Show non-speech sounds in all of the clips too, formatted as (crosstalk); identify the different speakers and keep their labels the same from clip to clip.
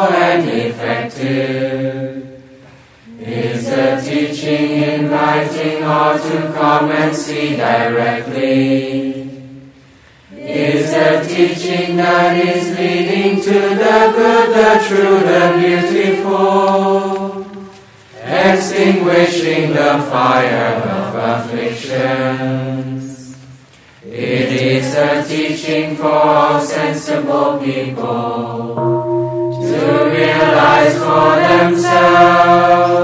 Speaker 1: and effective. Is a teaching inviting all to come and see directly. Is a teaching that is leading to the good, the true, the beautiful extinguishing the fire of afflictions. It is a teaching for all sensible people to realize for themselves.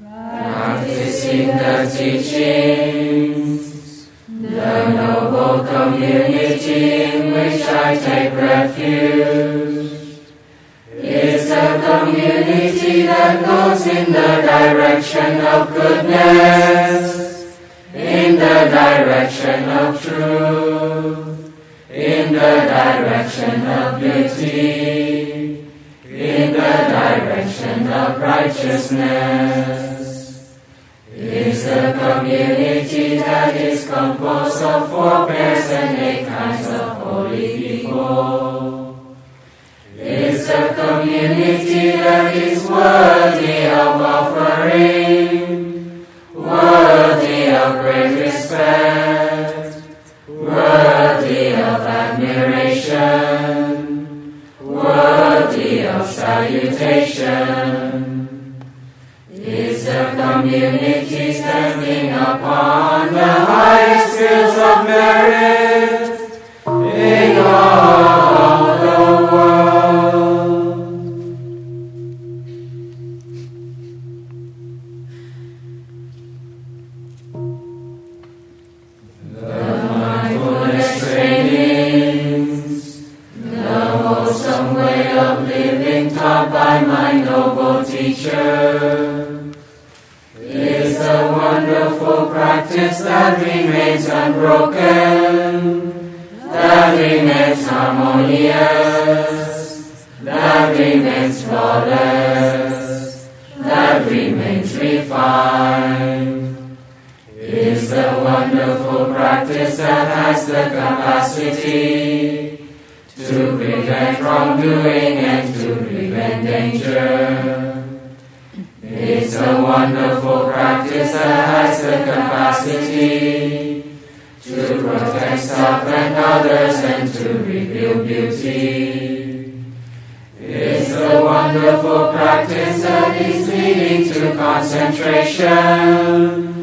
Speaker 1: Practicing the teachings the noble community in which I take refuge is a community that goes in the direction of goodness, in the direction of truth, in the direction of beauty, in the direction of righteousness is a community that is composed of four pairs and eight kinds of holy people. Is a community that is worthy of offering, worthy of great respect, worthy of admiration, worthy of salutation. Is a community standing upon the highest fields of merit in all wonderful practice that remains unbroken, that remains harmonious, that remains flawless, that remains refined. Is the wonderful practice that has the capacity to prevent wrongdoing and to prevent danger. It's a wonderful practice that has the capacity to protect self and others and to reveal beauty. It's a wonderful practice that is leading to concentration,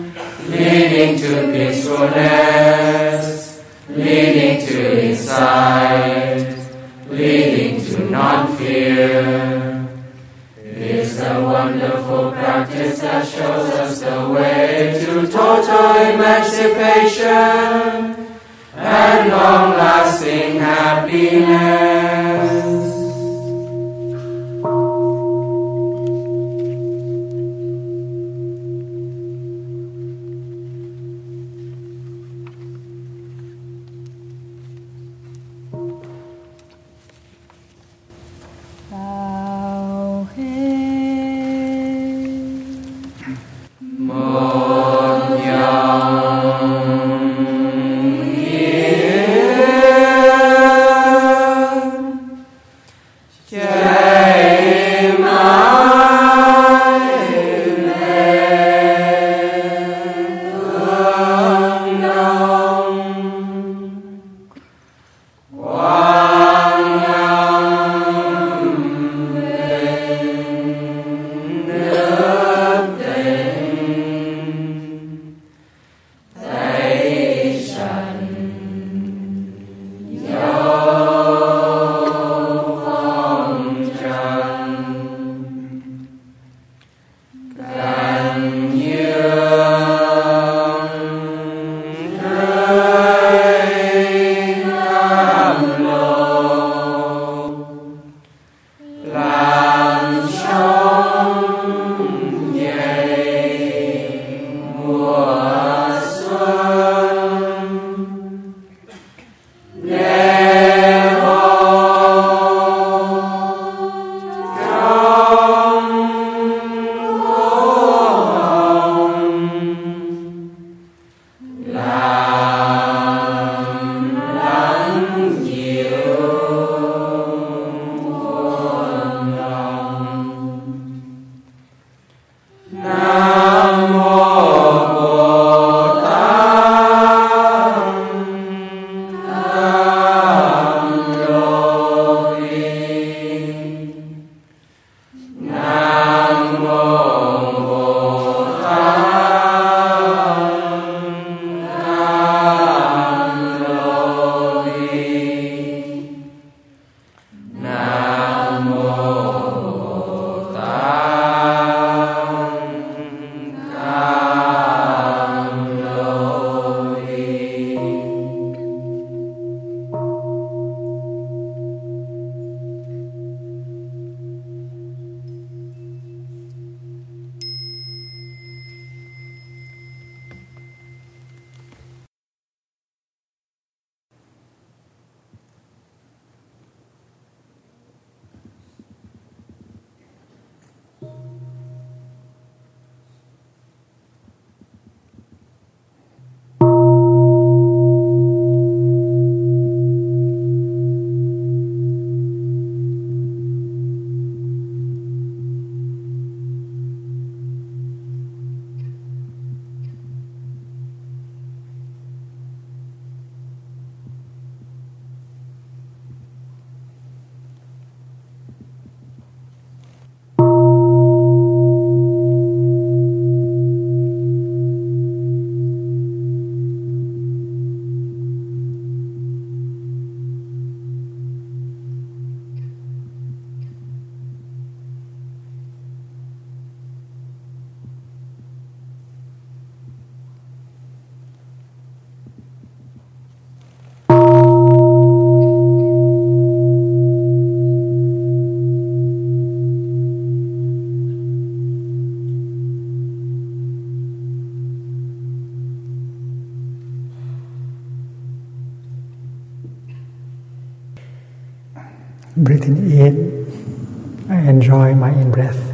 Speaker 2: breathing in, I enjoy my in breath.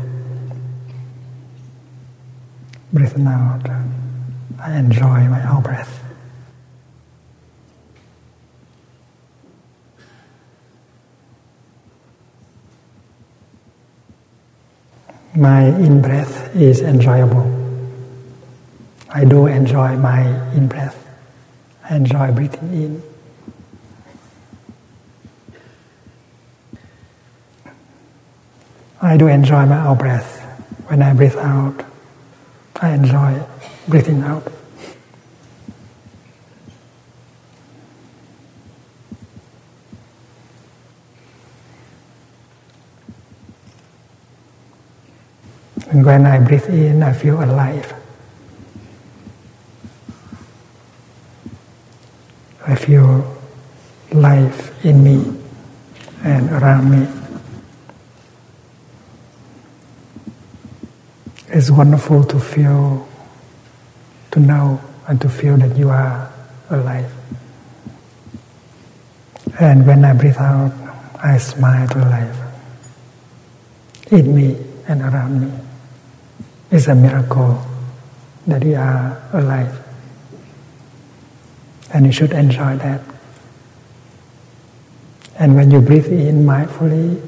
Speaker 2: Breathing out, I enjoy my out breath. My in breath is enjoyable. I do enjoy my in breath. I enjoy breathing in. I do enjoy my out breath. When I breathe out, I enjoy breathing out. And when I breathe in, I feel alive. I feel life in me and around me. It's wonderful to feel, to know, and to feel that you are alive. And when I breathe out, I smile to life in me and around me. It's a miracle that we are alive. And you should enjoy that. And when you breathe in mindfully,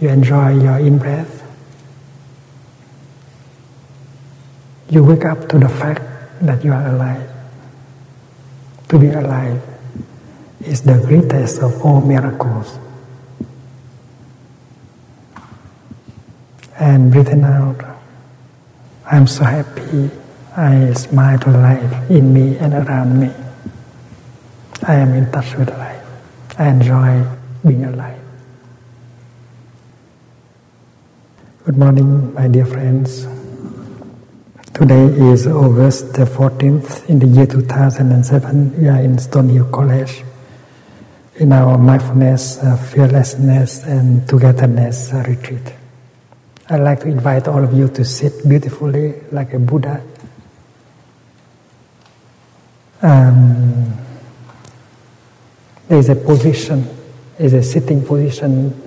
Speaker 2: you enjoy your in breath. You wake up to the fact that you are alive. To be alive is the greatest of all miracles. And breathing out, I'm so happy. I smile to life in me and around me. I am in touch with life. I enjoy being alive. Good morning, my dear friends. Today is August the 14th in the year 2007. We are in Stonehill College in our mindfulness, uh, fearlessness, and togetherness uh, retreat. I'd like to invite all of you to sit beautifully like a Buddha. Um, there is a position, is a sitting position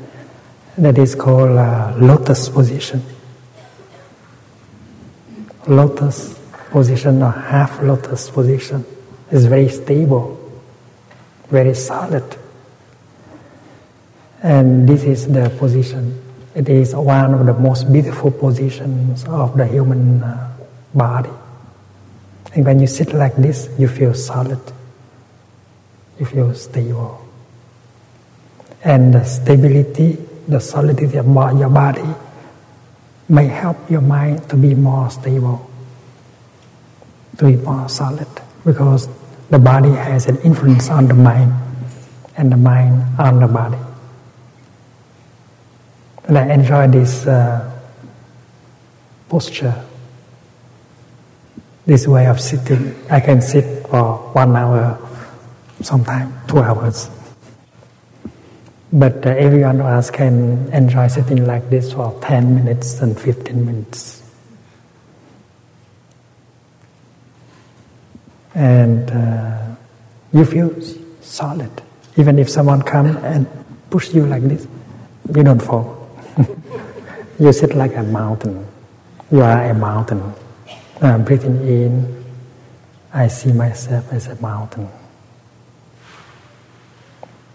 Speaker 2: that is called uh, lotus position. Lotus position or half lotus position is very stable, very solid. And this is the position. It is one of the most beautiful positions of the human uh, body. And when you sit like this, you feel solid you feel stable. And the stability, the solidity of your body may help your mind to be more stable, to be more solid, because the body has an influence on the mind and the mind on the body. And I enjoy this uh, posture, this way of sitting. I can sit for one hour sometimes two hours. But uh, everyone of us can enjoy sitting like this for 10 minutes and 15 minutes. And uh, you feel solid. Even if someone comes and push you like this, you don't fall. (laughs) you sit like a mountain. You are a mountain. Uh, breathing in, I see myself as a mountain.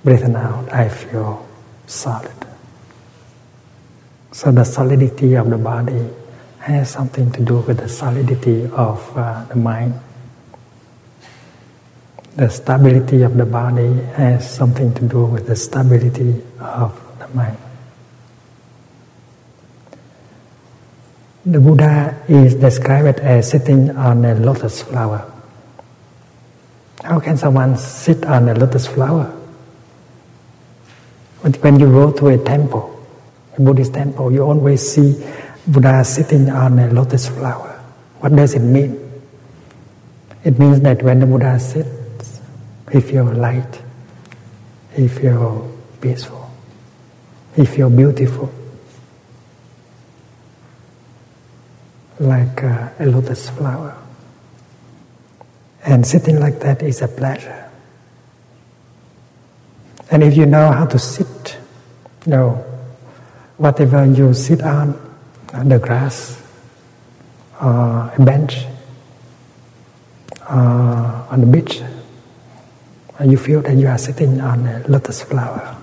Speaker 2: Breathing out, I feel solid. So the solidity of the body has something to do with the solidity of uh, the mind. The stability of the body has something to do with the stability of the mind. The Buddha is described as sitting on a lotus flower. How can someone sit on a lotus flower? But when you go to a temple, a Buddhist temple, you always see Buddha sitting on a lotus flower. What does it mean? It means that when the Buddha sits, he feels light, he feels peaceful, he feels beautiful, like uh, a lotus flower. And sitting like that is a pleasure. And if you know how to sit, you know, whatever you sit on, on the grass, uh, a bench, uh, on the beach, and you feel that you are sitting on a lotus flower.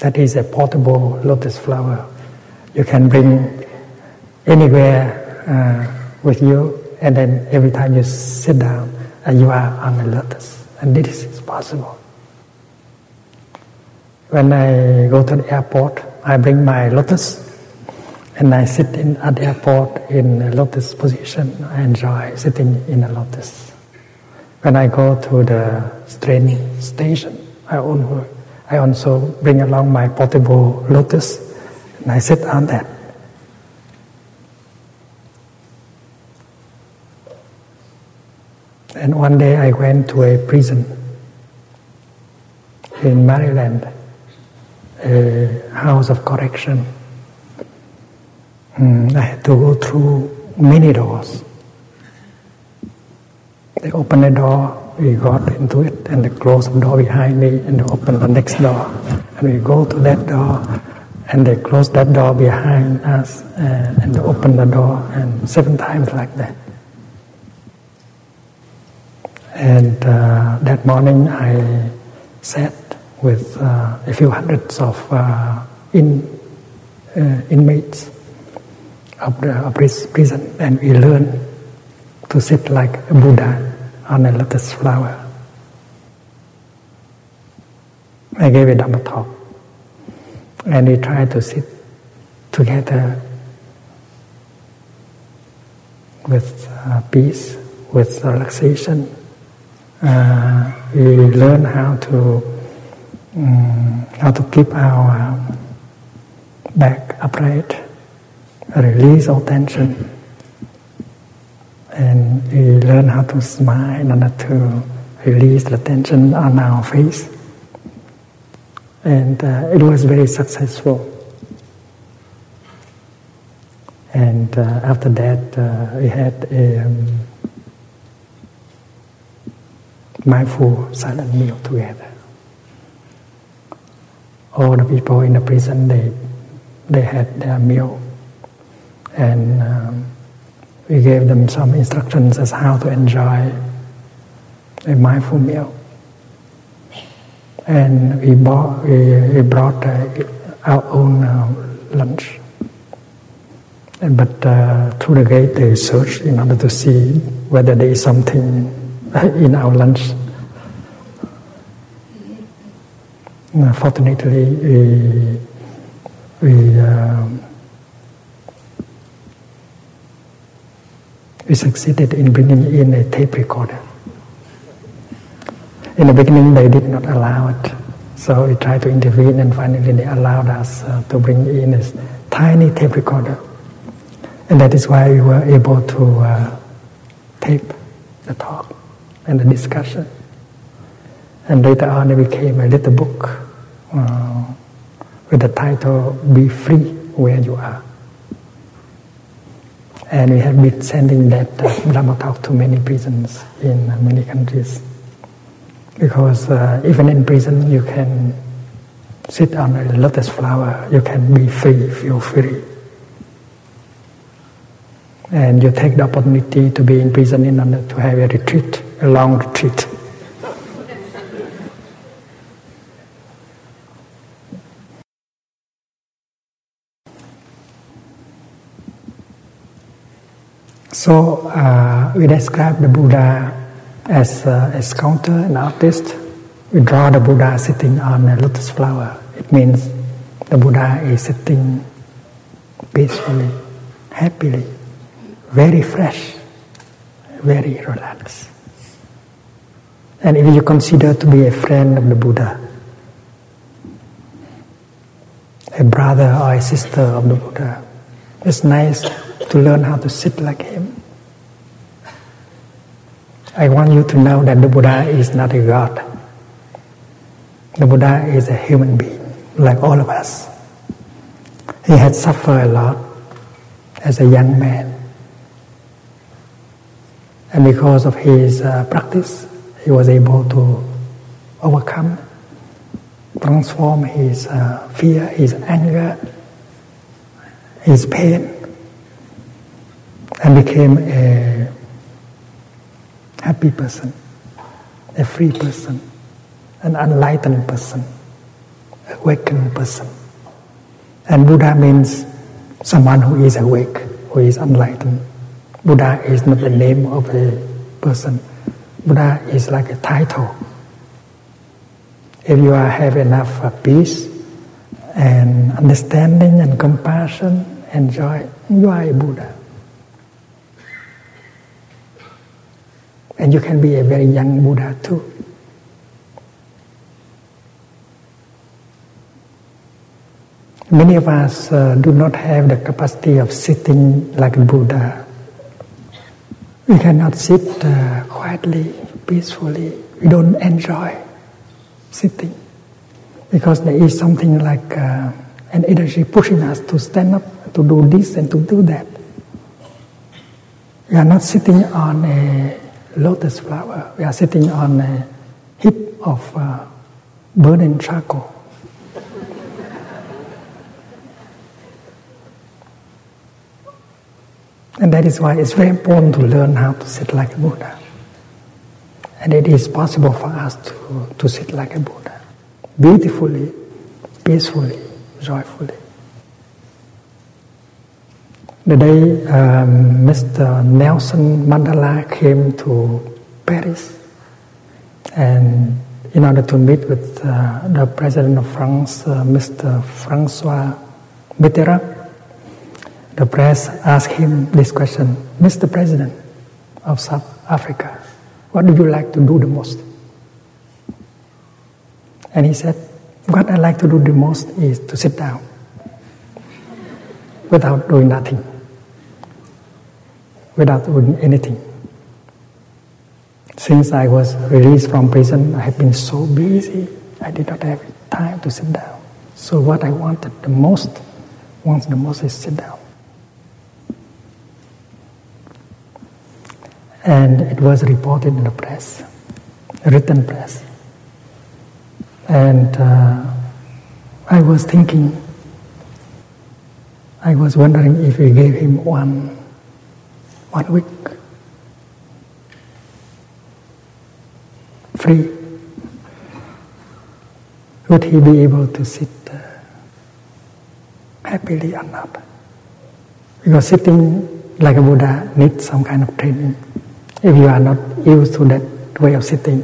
Speaker 2: That is a portable lotus flower. You can bring anywhere uh, with you, and then every time you sit down, you are on a lotus. And this is possible. When I go to the airport, I bring my lotus and I sit in, at the airport in a lotus position. I enjoy sitting in a lotus. When I go to the train station, I also bring along my portable lotus and I sit on that. And one day I went to a prison in Maryland, a house of correction. Mm, I had to go through many doors. They opened the door, we got into it, and they closed the door behind me, and they opened the next door, and we go to that door, and they closed that door behind us, uh, and they opened the door, and seven times like that. And uh, that morning I sat with uh, a few hundreds of uh, in, uh, inmates of the of prison. And we learn to sit like a Buddha on a lotus flower. I gave a Dhamma talk. And we tried to sit together with uh, peace, with relaxation, uh, we learn how to um, how to keep our back upright, release all tension, and we learn how to smile in order to release the tension on our face. And uh, it was very successful. And uh, after that, uh, we had a um, mindful silent meal together. All the people in the prison they they had their meal, and um, we gave them some instructions as how to enjoy a mindful meal. And we bought we, we brought uh, our own uh, lunch. And, but uh, through the gate they searched in order to see whether there is something (laughs) in our lunch. Uh, fortunately, we, we, um, we succeeded in bringing in a tape recorder. In the beginning, they did not allow it, so we tried to intervene, and finally, they allowed us uh, to bring in a tiny tape recorder, and that is why we were able to uh, tape the talk and the discussion. And later on, it became a little book uh, with the title Be Free Where You Are. And we have been sending that uh, talk to many prisons in many countries. Because uh, even in prison, you can sit on a lotus flower, you can be free, feel free. And you take the opportunity to be in prison in order to have a retreat a long retreat. So uh, we describe the Buddha as uh, a sculptor, an artist. We draw the Buddha sitting on a lotus flower. It means the Buddha is sitting peacefully, happily, very fresh, very relaxed. And if you consider to be a friend of the Buddha, a brother or a sister of the Buddha, it's nice to learn how to sit like him. I want you to know that the Buddha is not a God. The Buddha is a human being, like all of us. He had suffered a lot as a young man. And because of his uh, practice, he was able to overcome, transform his uh, fear, his anger, his pain, and became a happy person, a free person, an enlightened person, awakened person. And Buddha means someone who is awake, who is enlightened. Buddha is not the name of a person Buddha is like a title. If you have enough peace and understanding and compassion and joy, you are a Buddha. And you can be a very young Buddha too. Many of us uh, do not have the capacity of sitting like Buddha we cannot sit uh, quietly, peacefully. We don't enjoy sitting. Because there is something like uh, an energy pushing us to stand up, to do this and to do that. We are not sitting on a lotus flower, we are sitting on a heap of uh, burning charcoal. And that is why it's very important to learn how to sit like a Buddha. And it is possible for us to, to sit like a Buddha, beautifully, peacefully, joyfully. The day um, Mr. Nelson Mandela came to Paris, and in order to meet with uh, the President of France, uh, Mr. Francois Mitterrand, the press asked him this question Mr. President of South Africa, what do you like to do the most? And he said, What I like to do the most is to sit down without doing nothing, without doing anything. Since I was released from prison, I have been so busy, I did not have time to sit down. So, what I wanted the most, wants the most is sit down. and it was reported in the press, written press. And uh, I was thinking, I was wondering if we gave him one, one week free, would he be able to sit uh, happily or not? Because sitting like a Buddha needs some kind of training. If you are not used to that way of sitting,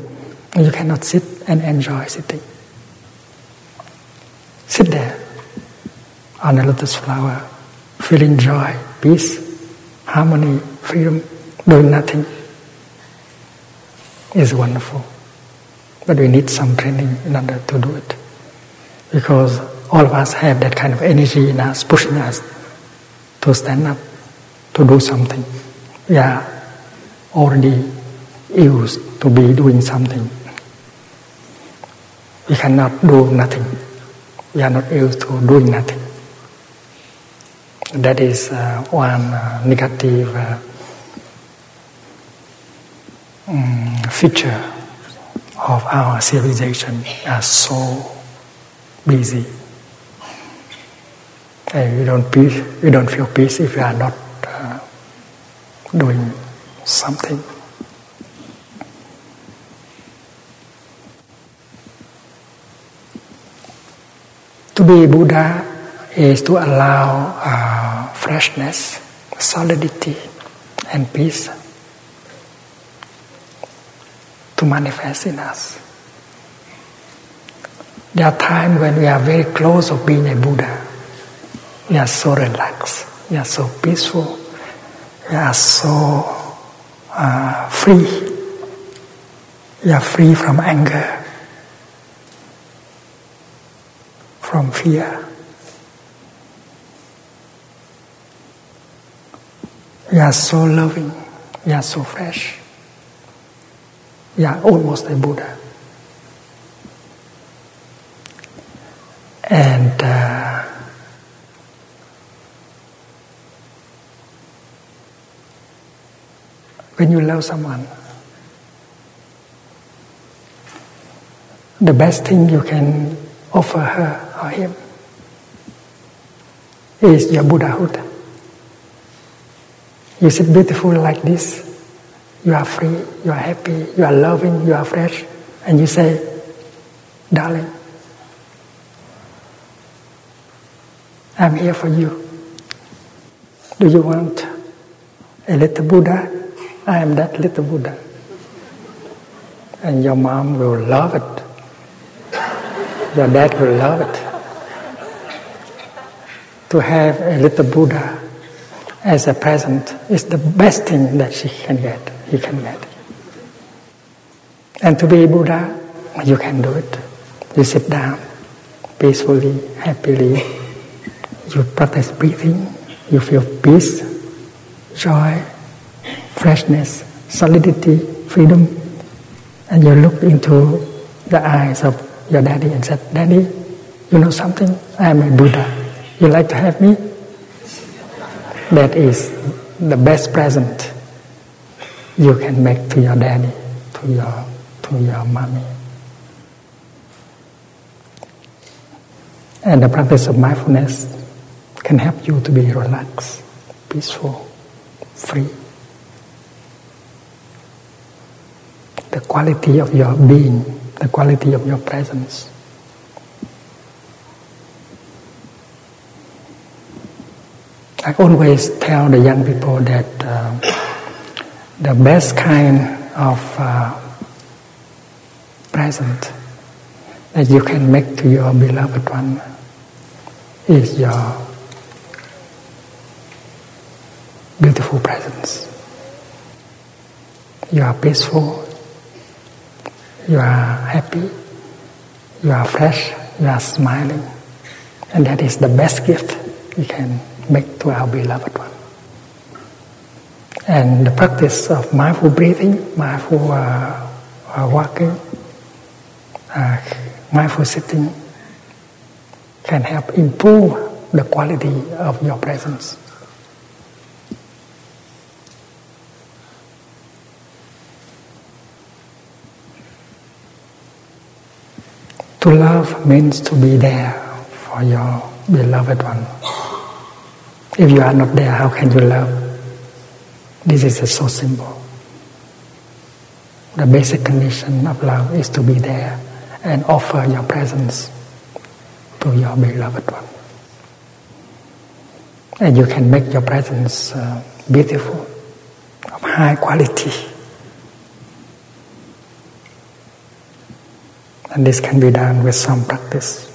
Speaker 2: you cannot sit and enjoy sitting. Sit there on a lotus flower, feeling joy, peace, harmony, freedom, doing nothing is wonderful. But we need some training in order to do it. Because all of us have that kind of energy in us, pushing us to stand up, to do something. We are already used to be doing something. We cannot do nothing. We are not used to doing nothing. That is uh, one uh, negative uh, um, feature of our civilization. Are so busy. And we don't peace, we don't feel peace if we are not uh, doing something. To be Buddha is to allow uh, freshness, solidity, and peace to manifest in us. There are times when we are very close of being a Buddha. We are so relaxed, we are so peaceful, we are so uh, free. We are free from anger, from fear. We are so loving. We are so fresh. Are almost a Buddha. And uh, when you love someone, the best thing you can offer her or him is your Buddhahood. You sit beautiful like this, you are free, you are happy, you are loving, you are fresh, and you say, Darling, I'm here for you. Do you want a little Buddha I am that little Buddha. And your mom will love it. Your dad will love it. To have a little Buddha as a present is the best thing that she can get, he can get. And to be a Buddha, you can do it. You sit down peacefully, happily. (laughs) You practice breathing. You feel peace, joy, freshness, solidity, freedom, and you look into the eyes of your daddy and said, Daddy, You know something? I am a Buddha. You like to have me? That is the best present you can make to your daddy, to your to your mommy. And the practice of mindfulness can help you to be relaxed, peaceful, free. The quality of your being, the quality of your presence. I always tell the young people that the best kind of uh, present that you can make to your beloved one is your beautiful presence. You are peaceful, you are happy, you are fresh, you are smiling, and that is the best gift you can make to our beloved one. And the practice of mindful breathing, mindful uh, uh, walking, uh, mindful sitting can help improve the quality of your presence. To love means to be there for your beloved one. If you are not there, how can you love? This is so simple. The basic condition of love is to be there and offer your presence to your beloved one. And you can make your presence uh, beautiful, of high quality. And this can be done with some practice.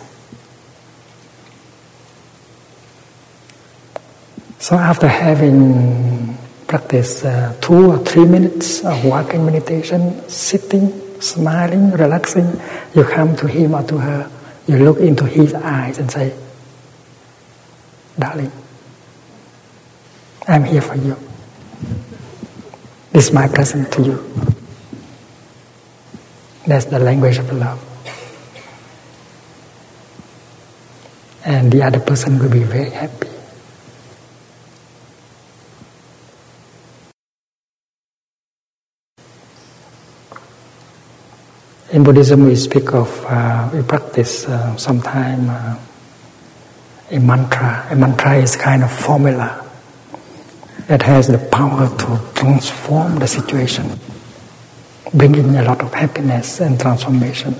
Speaker 2: So after having practiced uh, two or three minutes of walking meditation, sitting, smiling, relaxing, you come to him or to her, you look into his eyes and say, Darling, I'm here for you. This is my present to you. That's the language of love. And the other person will be very happy. In Buddhism, we speak of, uh, we practice uh, sometime uh, a mantra. A mantra is kind of formula that has the power to transform the situation, bringing a lot of happiness and transformation.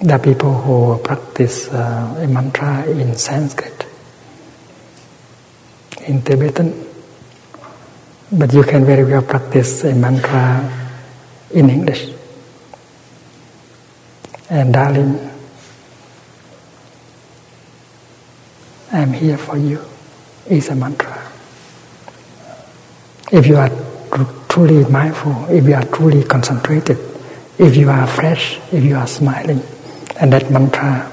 Speaker 2: There are people who practice uh, a mantra in Sanskrit, in Tibetan, but you can very well practice a mantra in English. And darling, I'm here for you is a mantra. If you are truly mindful, if you are truly concentrated, if you are fresh, if you are smiling, and that mantra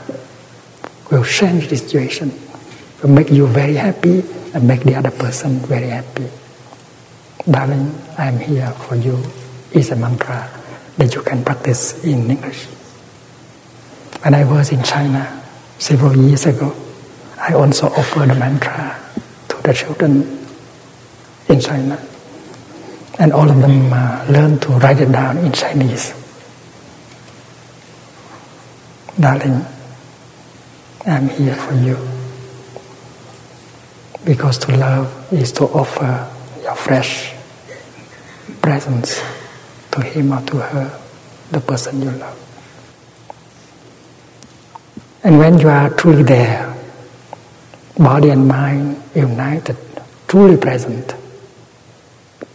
Speaker 2: will change the situation, will make you very happy and make the other person very happy. Darling, I am here for you is a mantra that you can practice in English. When I was in China several years ago, I also offered a mantra to the children in China. And all of them uh, learned to write it down in Chinese. Darling, I'm here for you. Because to love is to offer your fresh presence to him or to her, the person you love. And when you are truly there, body and mind united, truly present,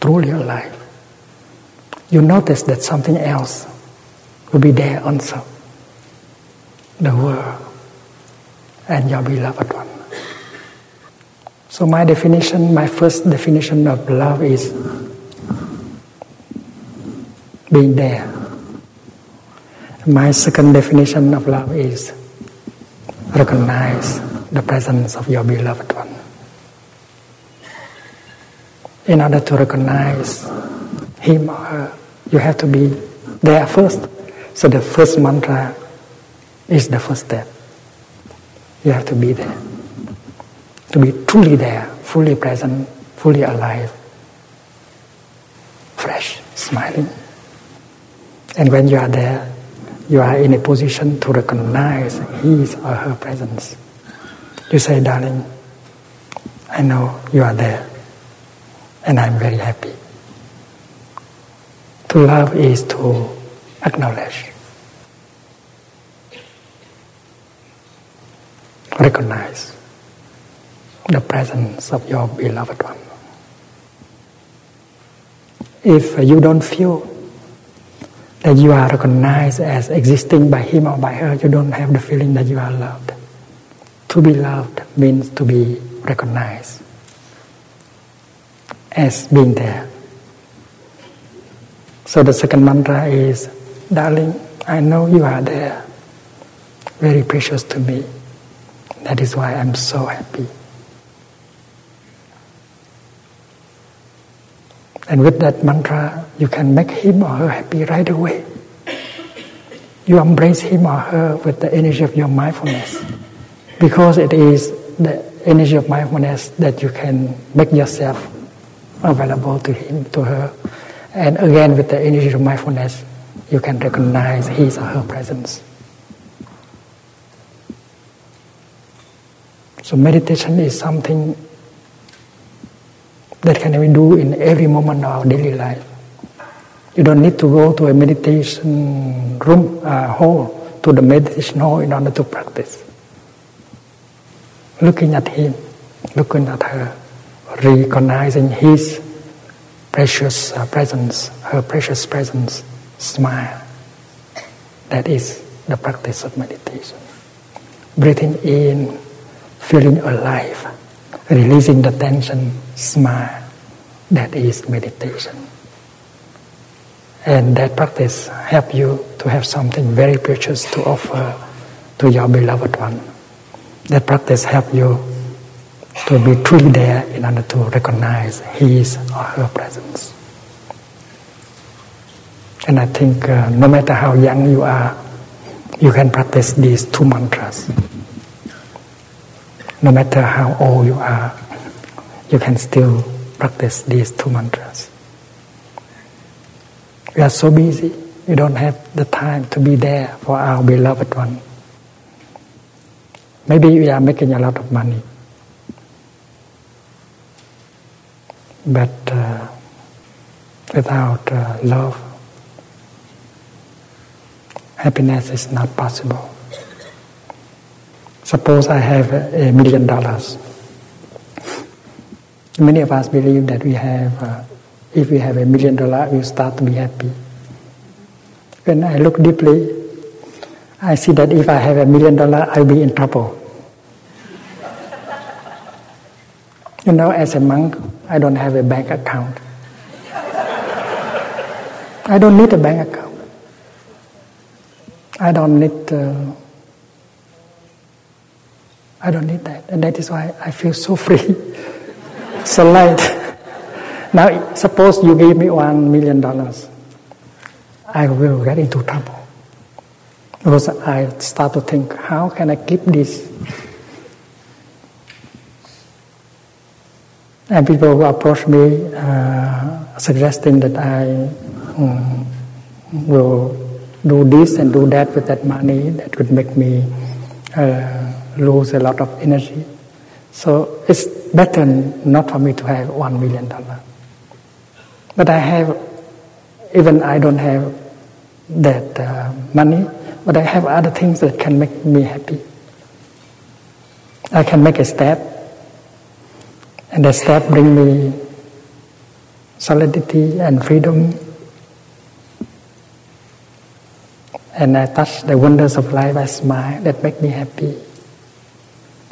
Speaker 2: truly alive, you notice that something else will be there also the world and your beloved one. So, my definition, my first definition of love is being there. My second definition of love is recognize the presence of your beloved one. In order to recognize him or her, you have to be there first. So the first mantra is the first step. You have to be there. To be truly there, fully present, fully alive, fresh, smiling. And when you are there, you are in a position to recognize his or her presence. You say, darling, I know you are there, and I'm very happy. To love is to acknowledge, recognize the presence of your beloved one. If you don't feel that you are recognized as existing by him or by her, you don't have the feeling that you are loved. To be loved means to be recognized as being there. So the second mantra is, Darling, I know you are there, very precious to me. That is why I'm so happy. And with that mantra, you can make him or her happy right away. You embrace him or her with the energy of your mindfulness. Because it is the energy of mindfulness that you can make yourself available to him, to her. And again, with the energy of mindfulness, you can recognize his or her presence. So, meditation is something that can we do in every moment of our daily life. You don't need to go to a meditation room, uh, hall, to the meditation hall in order to practice. Looking at him, looking at her, recognizing his precious uh, presence, her precious presence, smile. That is the practice of meditation. Breathing in, feeling alive releasing the tension, smile. That is meditation. And that practice help you to have something very precious to offer to your beloved one. That practice help you to be truly there in order to recognize his or her presence. And I think uh, no matter how young you are, you can practice these two mantras no matter how old you are, you can still practice these two mantras. We are so busy, we don't have the time to be there for our beloved one. Maybe we are making a lot of money, but uh, without uh, love, happiness is not possible. Suppose I have a million dollars. Many of us believe that we have, uh, if we have a million dollars, we start to be happy. When I look deeply, I see that if I have a million dollars, I'll be in trouble. you know, as a monk, I don't have a bank account. I don't need a bank account. I don't need. Uh, I don't need that. And that is why I feel so free, so light. now, suppose you give me one million dollars, I will get into trouble. Because I start to think, how can I keep this? And people who approach me uh, suggesting that I um, will do this and do that with that money that would make me uh, lose a lot of energy. So it's better not for me to have one million dollar. But I have, even I don't have that uh, money, but I have other things that can make me happy. I can make a step, and the step bring me solidity and freedom. And I touch the wonders of life, I smile, that make me happy.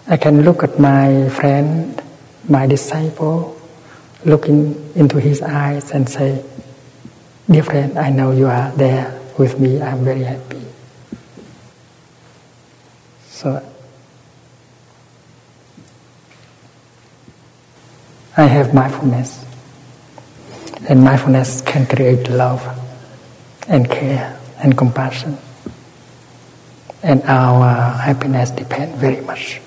Speaker 2: I can look at my friend, my disciple, looking into his eyes and say, Dear friend, I know you are there with me. I'm very happy. So I have mindfulness. And mindfulness can create love and care. and compassion. And our happiness depends very much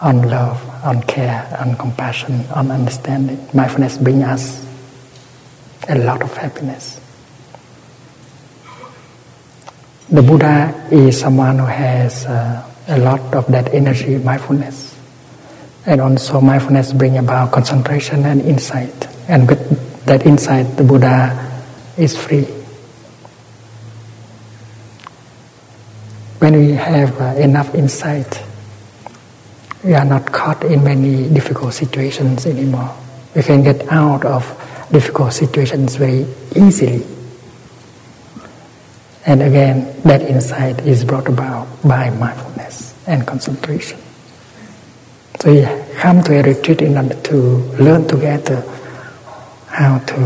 Speaker 2: on love, on care, on compassion, on understanding. Mindfulness brings us a lot of happiness. The Buddha is someone who has uh, a lot of that energy, mindfulness. And also mindfulness brings about concentration and insight. And with that insight, the Buddha is free. When we have uh, enough insight, we are not caught in many difficult situations anymore. We can get out of difficult situations very easily. And again, that insight is brought about by mindfulness and concentration. So we come to a retreat in order to learn together how to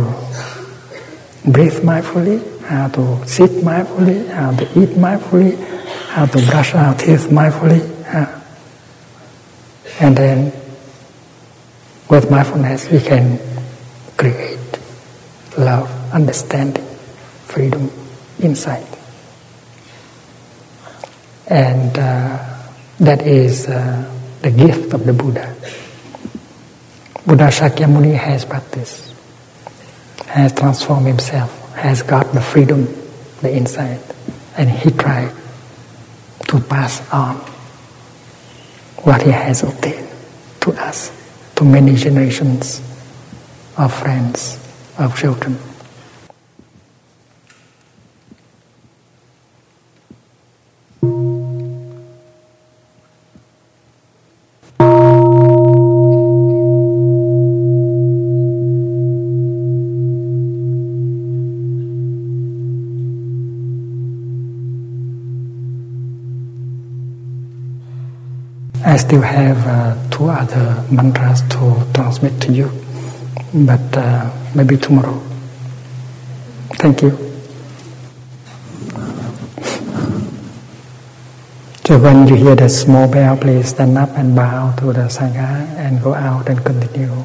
Speaker 2: breathe mindfully, how to sit mindfully, how to eat mindfully, how to brush our teeth mindfully. And then with mindfulness we can create love, understanding, freedom, insight. And uh, that is uh, the gift of the Buddha. Buddha Shakyamuni has practiced has transformed himself, has got the freedom, the insight, and he tried to pass on what he has obtained to us, to many generations of friends, of children. Still have uh, two other mantras to transmit to you, but uh, maybe tomorrow. Thank you. So when you hear the small bell, please stand up and bow to the Sangha and go out and continue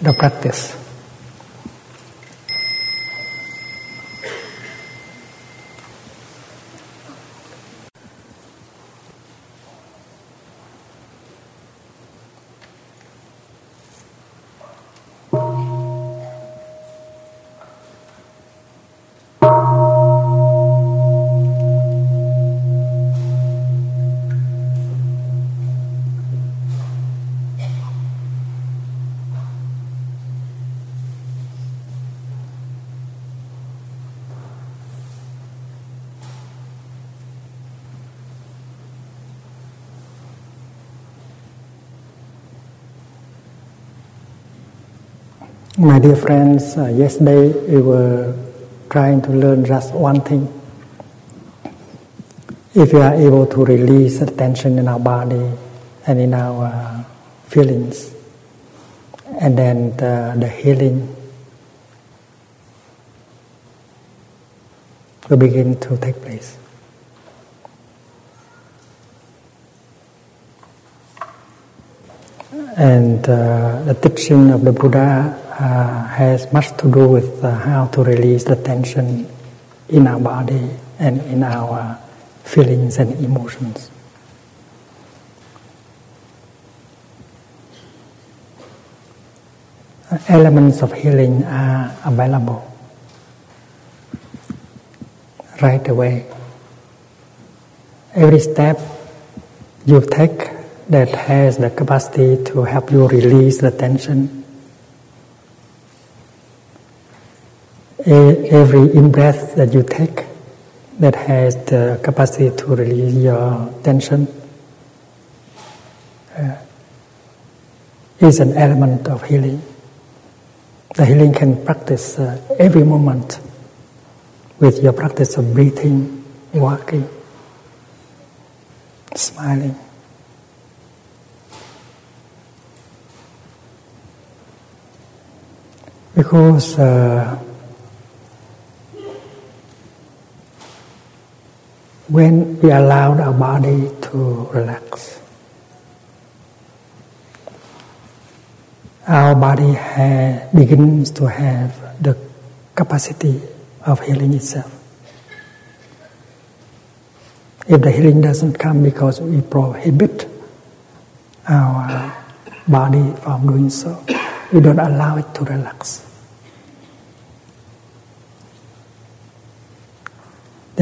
Speaker 2: the practice. My dear friends, uh, yesterday we were trying to learn just one thing. If we are able to release the tension in our body and in our uh, feelings, and then the, the healing will begin to take place. And uh, the teaching of the Buddha uh, has much to do with uh, how to release the tension in our body and in our feelings and emotions. Elements of healing are available right away. Every step you take that has the capacity to help you release the tension every in breath that you take that has the capacity to release your tension uh, is an element of healing. The healing can practice uh, every moment with your practice of breathing, walking, smiling. Because uh, when we allow our body to relax. Our body ha- begins to have the capacity of healing itself. If the healing doesn't come because we prohibit our body from doing so, we don't allow it to relax.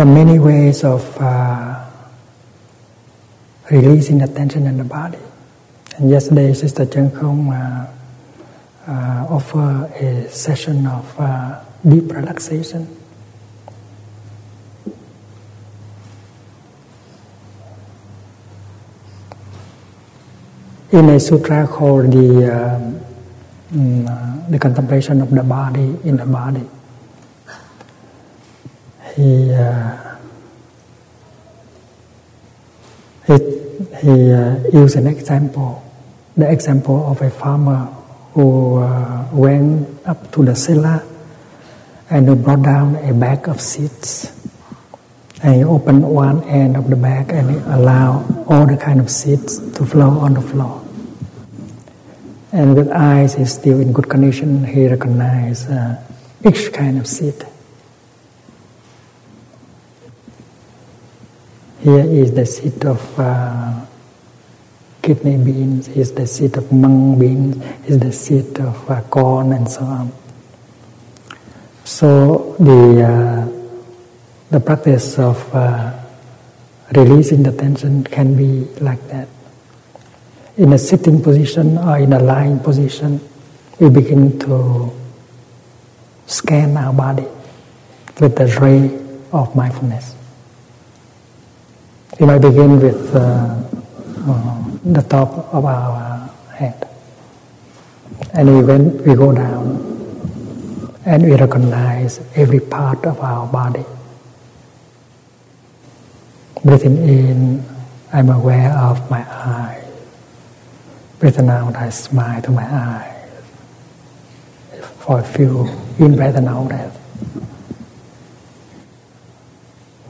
Speaker 2: There are many ways of uh, releasing the tension in the body. And yesterday, Sister Chan Khong uh, uh, offered a session of uh, deep relaxation. In a sutra called the, um, mm, the contemplation of the body in the body, he uh, he, he uh, used an example, the example of a farmer who uh, went up to the cellar and he brought down a bag of seeds. And he opened one end of the bag and he allowed all the kind of seeds to flow on the floor. And with eyes is still in good condition, he recognized uh, each kind of seed. Here is the seat of uh, kidney beans, is the seat of mung beans, is the seat of uh, corn, and so on. So the uh, the practice of uh, releasing the tension can be like that. In a sitting position or in a lying position, we begin to scan our body with the ray of mindfulness. We might begin with uh, uh, the top of our head. And when we go down and we recognize every part of our body. Breathing in, I'm aware of my eye. Breathing out, I smile to my eyes. For a few in and out breath.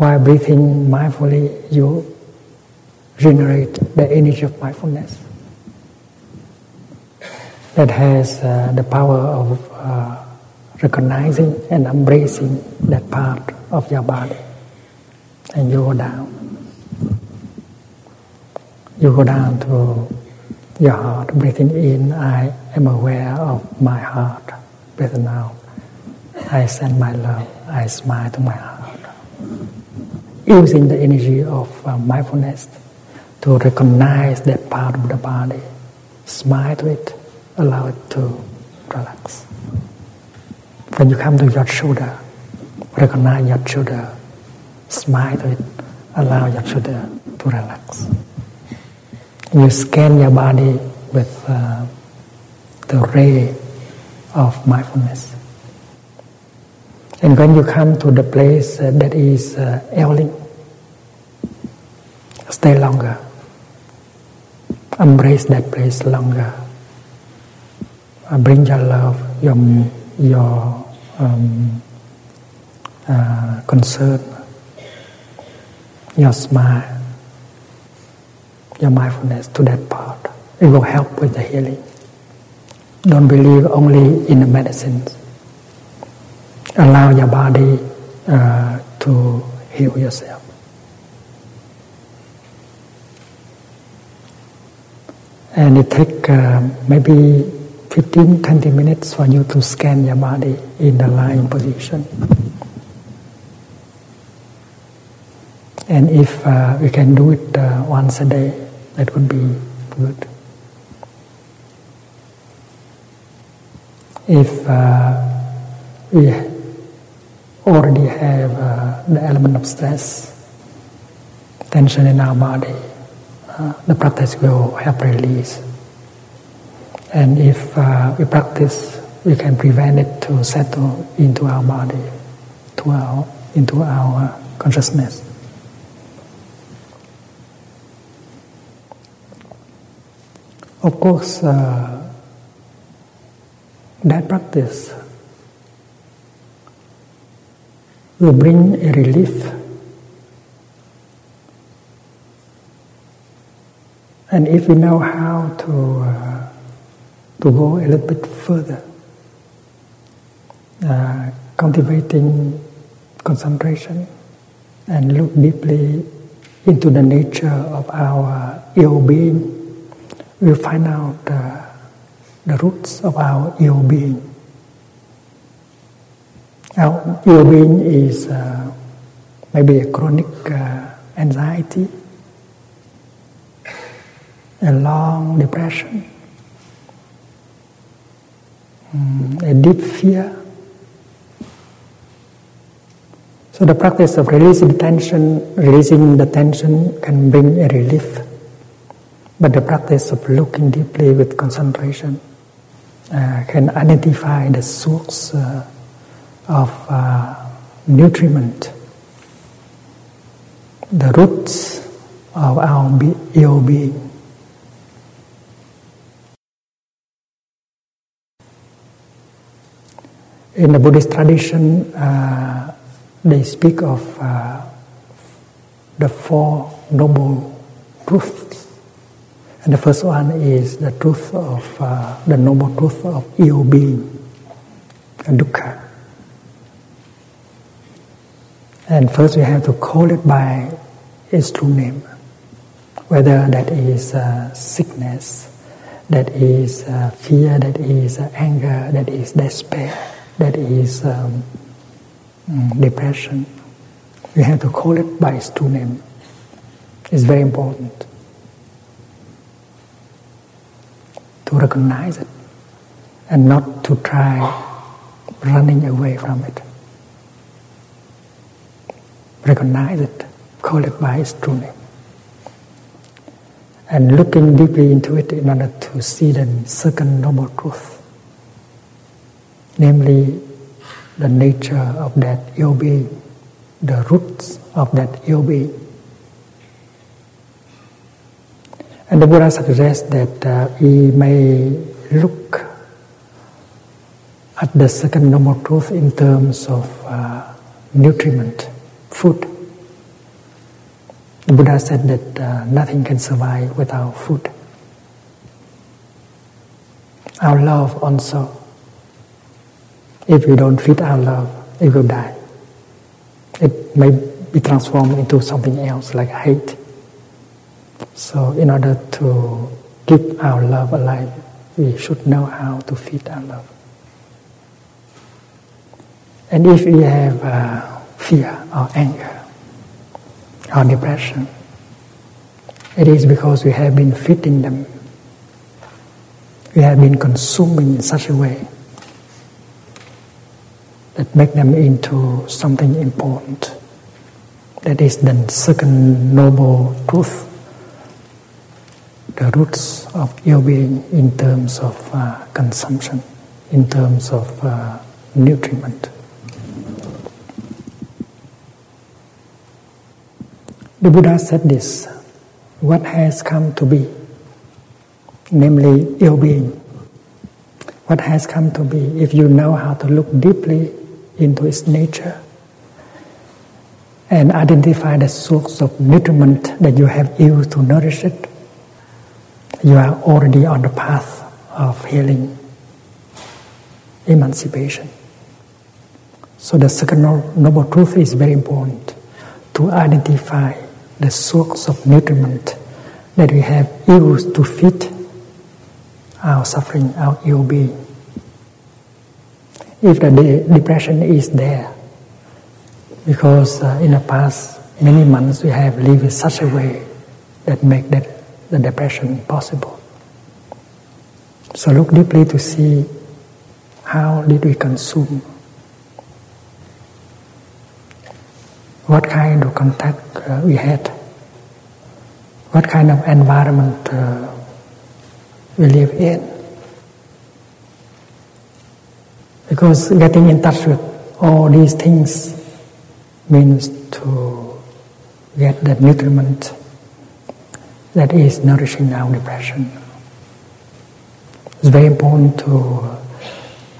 Speaker 2: While breathing mindfully, you generate the energy of mindfulness that has uh, the power of uh, recognizing and embracing that part of your body. And you go down. You go down to your heart, breathing in, I am aware of my heart. Breathing out, I send my love, I smile to my heart using the energy of uh, mindfulness to recognize that part of the body, smile to it, allow it to relax. When you come to your shoulder, recognize your shoulder, smile to it, allow your shoulder to relax. You scan your body with uh, the ray of mindfulness. And when you come to the place uh, that is uh, ailing, stay longer. Embrace that place longer. Uh, bring your love, your, your um, uh, concern, your smile, your mindfulness to that part. It will help with the healing. Don't believe only in the medicines. Allow your body uh, to heal yourself. And it takes uh, maybe 15 20 minutes for you to scan your body in the lying position. And if uh, we can do it uh, once a day, that would be good. If uh, we already have uh, the element of stress, tension in our body, uh, the practice will help release. And if uh, we practice, we can prevent it to settle into our body, to our, into our consciousness. Of course, uh, that practice will bring a relief And if we know how to uh, to go a little bit further, uh, cultivating concentration and look deeply into the nature of our ill being, we'll find out uh, the roots of our ill being. Our ill being is uh, maybe a chronic uh, anxiety, a long depression, mm, a deep fear. So the practice of releasing the tension, releasing the tension can bring a relief. But the practice of looking deeply with concentration uh, can identify the source uh, of uh, nutriment, the roots of our be- ill being. In the Buddhist tradition, uh, they speak of uh, the Four Noble Truths. And the first one is the truth of uh, the noble truth of ill being, dukkha. And first we have to call it by its true name, whether that is uh, sickness, that is uh, fear, that is uh, anger, that is despair, that is um, mm, depression. We have to call it by its true name. It's very important to recognize it and not to try running away from it. Recognize it, call it by its true name. And looking deeply into it in order to see the second noble truth, namely the nature of that ill being, the roots of that ill being. And the Buddha suggests that uh, we may look at the second noble truth in terms of uh, nutriment, food. The Buddha said that uh, nothing can survive without food. Our love also. If we don't feed our love, it will die. It may be transformed into something else like hate. So, in order to keep our love alive, we should know how to feed our love. And if we have uh, fear or anger or depression, it is because we have been feeding them. We have been consuming in such a way that make them into something important. That is the second noble truth, the roots of ill being in terms of uh, consumption, in terms of uh, nutriment. The Buddha said this what has come to be, namely ill being. What has come to be, if you know how to look deeply into its nature and identify the source of nutriment that you have used to nourish it, you are already on the path of healing, emancipation. So the second noble truth is very important to identify the source of nutriment that we have used to feed our suffering, our ill being. If the de- depression is there, because uh, in the past many months we have lived in such a way that make that the depression possible. So look deeply to see how did we consume, what kind of contact uh, we had, what kind of environment uh, we live in. Because getting in touch with all these things means to get the nutriment that is nourishing our depression. It's very important to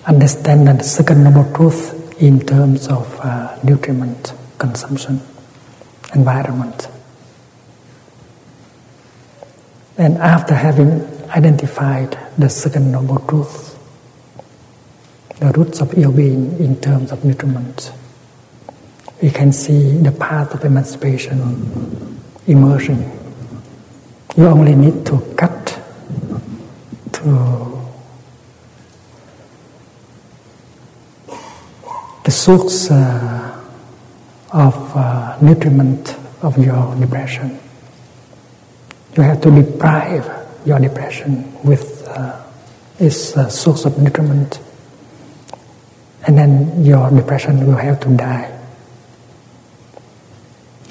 Speaker 2: understand the second noble truth in terms of uh, nutriment consumption, environment. And after having identified the second noble truth, the roots of ill being in terms of nutriment, we can see the path of emancipation emerging. You only need to cut to the source uh, of uh, nutriment of your depression. You have to deprive your depression with uh, its uh, source of nutriment, and then your depression will have to die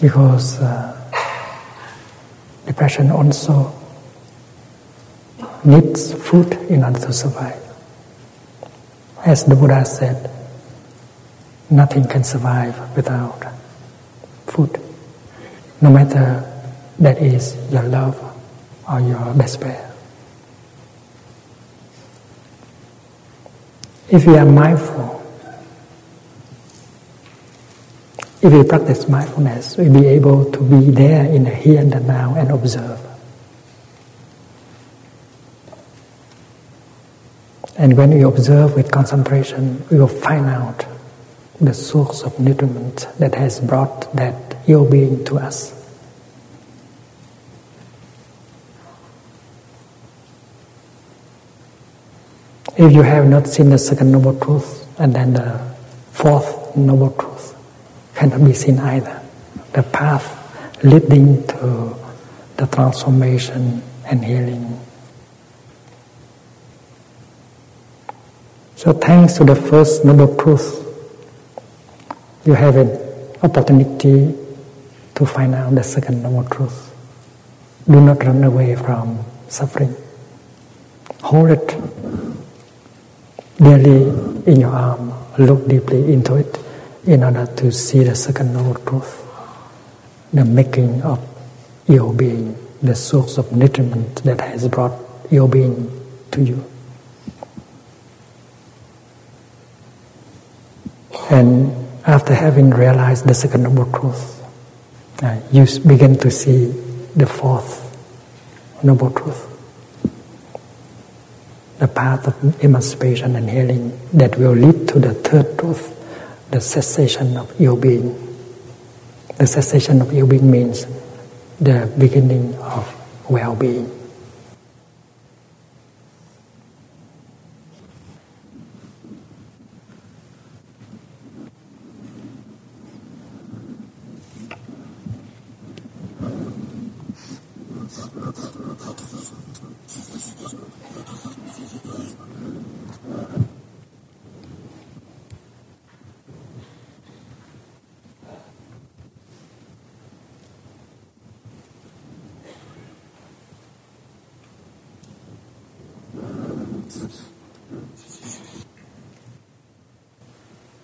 Speaker 2: because uh, depression also needs food in order to survive. As the Buddha said, nothing can survive without food, no matter that is your love or your despair. If we are mindful, if we practice mindfulness, we'll be able to be there in the here and the now and observe. And when we observe with concentration, we will find out the source of nutriment that has brought that your being to us. If you have not seen the second noble truth and then the fourth noble truth cannot be seen either, the path leading to the transformation and healing. So thanks to the first noble truth, you have an opportunity to find out the second noble truth. Do not run away from suffering. Hold it dearly in your arm. Look deeply into it in order to see the second noble truth, the making of your being, the source of nutriment that has brought your being to you. And after having realized the second noble truth, uh, you begin to see the fourth noble truth the path of emancipation and healing that will lead to the third truth, the cessation of ill being. The cessation of ill being means the beginning of well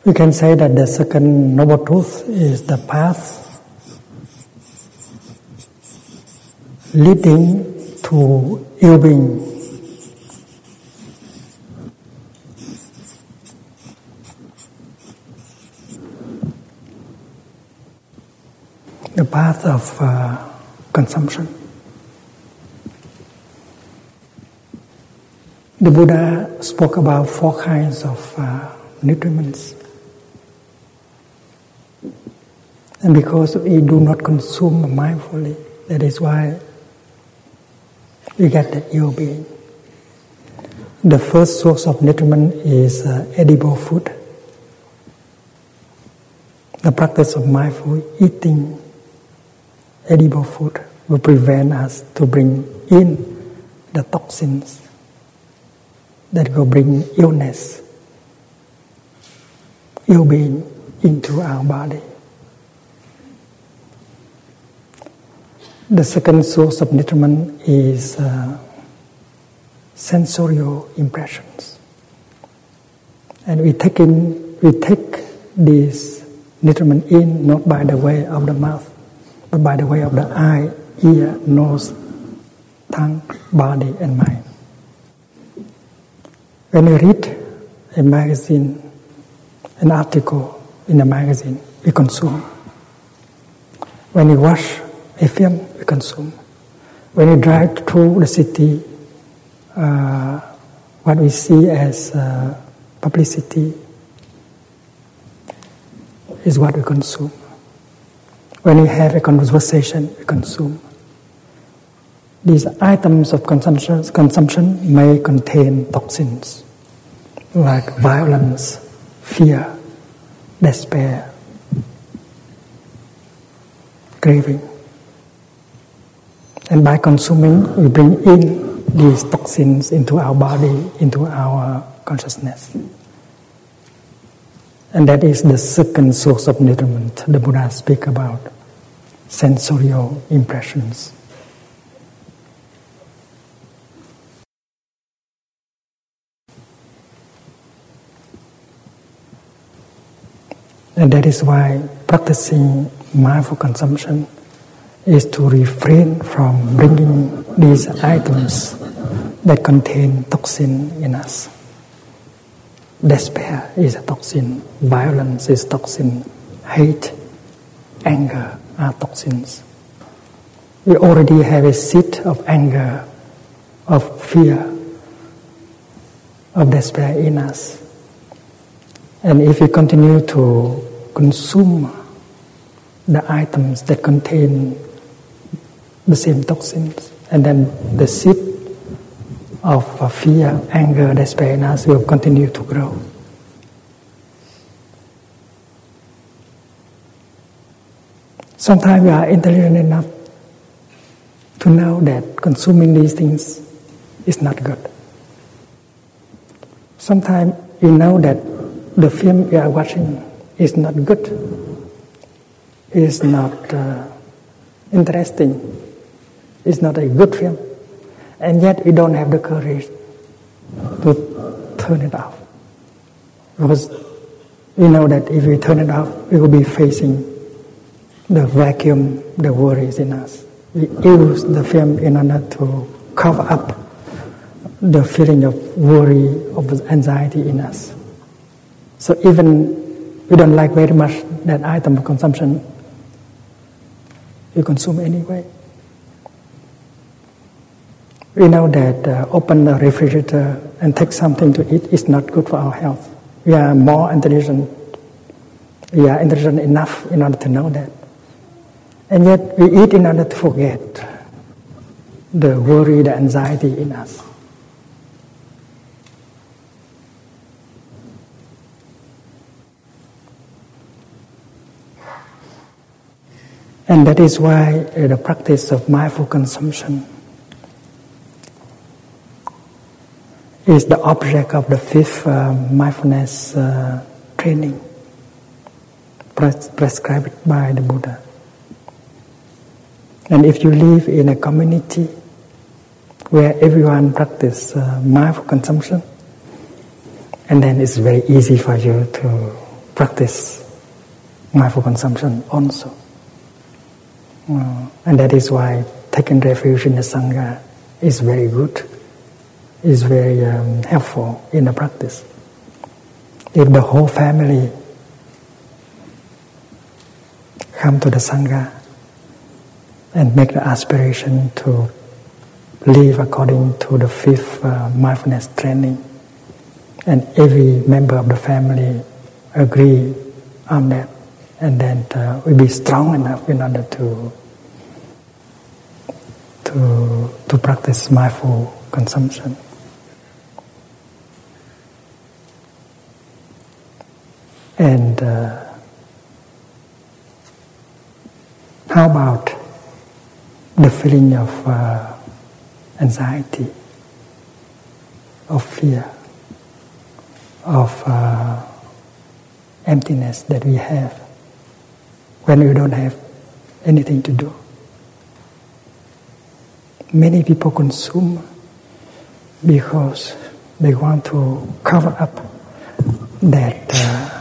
Speaker 2: We can say that the second noble truth is the path leading to ill being. The path of uh, consumption. The Buddha spoke about four kinds of uh, nutriments. And because we do not consume mindfully, that is why we get that ill being. The first source of nutriment is uh, edible food. The practice of mindful eating edible food will prevent us to bring in the toxins that will bring illness, ill being into our body. The second source of nutriment is uh, sensorial impressions. And we take in, we take this nutriment in not by the way of the mouth, but by the way of the eye, ear, nose, tongue, body, and mind. When you read a magazine, an article in a magazine, we consume. When you watch a film, consume. When we drive through the city, uh, what we see as uh, publicity is what we consume. When we have a conversation, we consume. These items of consumption, consumption may contain toxins like violence, fear, despair, craving. And by consuming, we bring in these toxins into our body, into our consciousness. And that is the second source of nutriment the Buddha speak about, sensorial impressions. And that is why practicing mindful consumption is to refrain from bringing these items that contain toxin in us. Despair is a toxin, violence is toxin, hate, anger are toxins. We already have a seed of anger, of fear, of despair in us. And if we continue to consume the items that contain the same toxins, and then the seed of fear, anger, despair in us will continue to grow. Sometimes we are intelligent enough to know that consuming these things is not good. Sometimes we know that the film we are watching is not good, is not uh, interesting, is not a good film, and yet we don't have the courage to turn it off. Because we know that if we turn it off, we will be facing the vacuum, the worries in us. We use the film in order to cover up the feeling of worry, of anxiety in us. So even we don't like very much that item of consumption, we consume anyway. We know that uh, open the refrigerator and take something to eat is not good for our health. We are more intelligent. We are intelligent enough in order to know that. And yet we eat in order to forget the worry, the anxiety in us. And that is why uh, the practice of mindful consumption is the object of the fifth uh, mindfulness uh, training pres- prescribed by the Buddha. And if you live in a community where everyone practices uh, mindful consumption, and then it's very easy for you to practice mindful consumption also. Uh, and that is why taking refuge in the Sangha is very good, is very um, helpful in the practice. If the whole family come to the Sangha and make the aspiration to live according to the fifth uh, mindfulness training, and every member of the family agree on that, and then uh, we be strong enough in order to to to practice mindful consumption. And uh, how about the feeling of uh, anxiety, of fear, of uh, emptiness that we have when we don't have anything to do? Many people consume because they want to cover up that uh,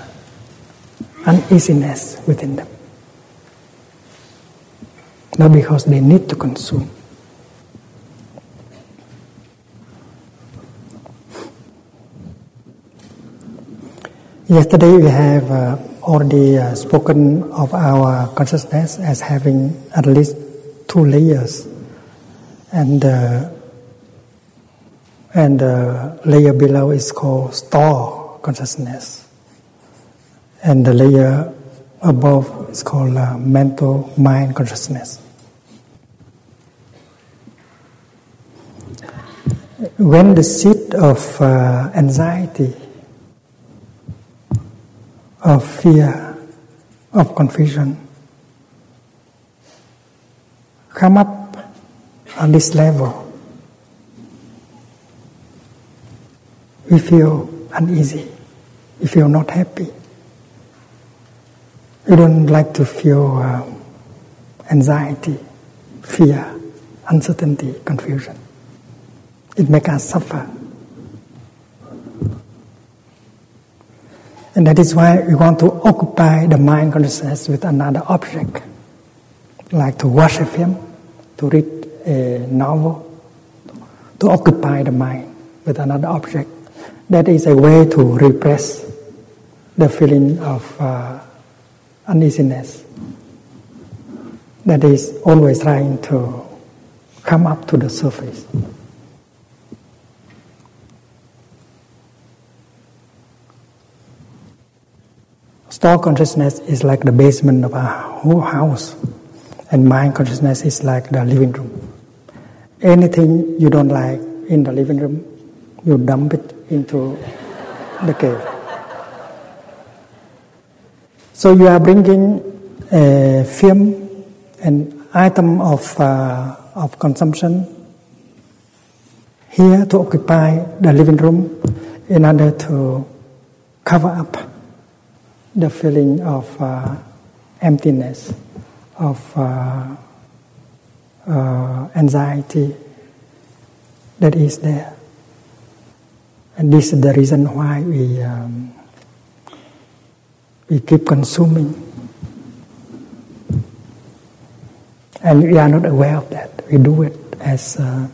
Speaker 2: uneasiness within them. Not because they need to consume. Yesterday we have uh, already uh, spoken of our consciousness as having at least two layers, and uh, and the layer below is called store consciousness, and the layer above is called uh, mental mind consciousness. When the seed of uh, anxiety, of fear, of confusion come up on this level, we feel uneasy, we feel not happy. We don't like to feel uh, anxiety, fear, uncertainty, confusion. It makes us suffer. And that is why we want to occupy the mind consciousness with another object, like to a film, to read a novel, to occupy the mind with another object. That is a way to repress the feeling of uh, uneasiness that is always trying to come up to the surface. Store consciousness is like the basement of a whole house, and mind consciousness is like the living room. Anything you don't like in the living room, you dump it into the cave. So you are bringing a film, an item of, uh, of consumption here to occupy the living room in order to cover up the feeling of uh, emptiness, of uh, uh, anxiety that is there. And this is the reason why we um, we keep consuming. And we are not aware of that. We do it as uh,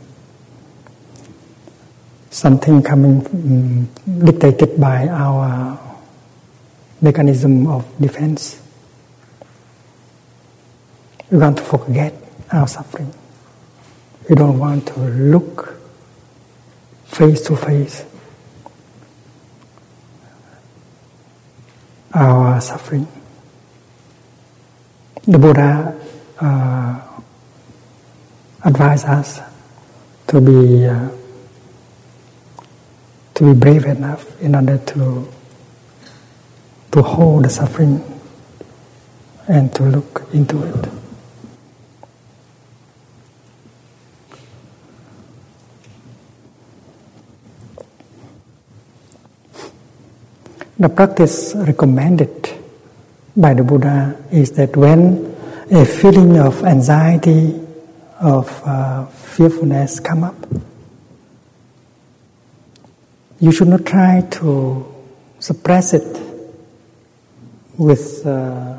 Speaker 2: something coming um, dictated by our mechanism of defense. We want to forget our suffering. We don't want to look face to face our suffering. The Buddha uh, advised us to be uh, to be brave enough in order to to hold the suffering and to look into it. The practice recommended by the Buddha is that when a feeling of anxiety, of uh, fearfulness come up, you should not try to suppress it with uh,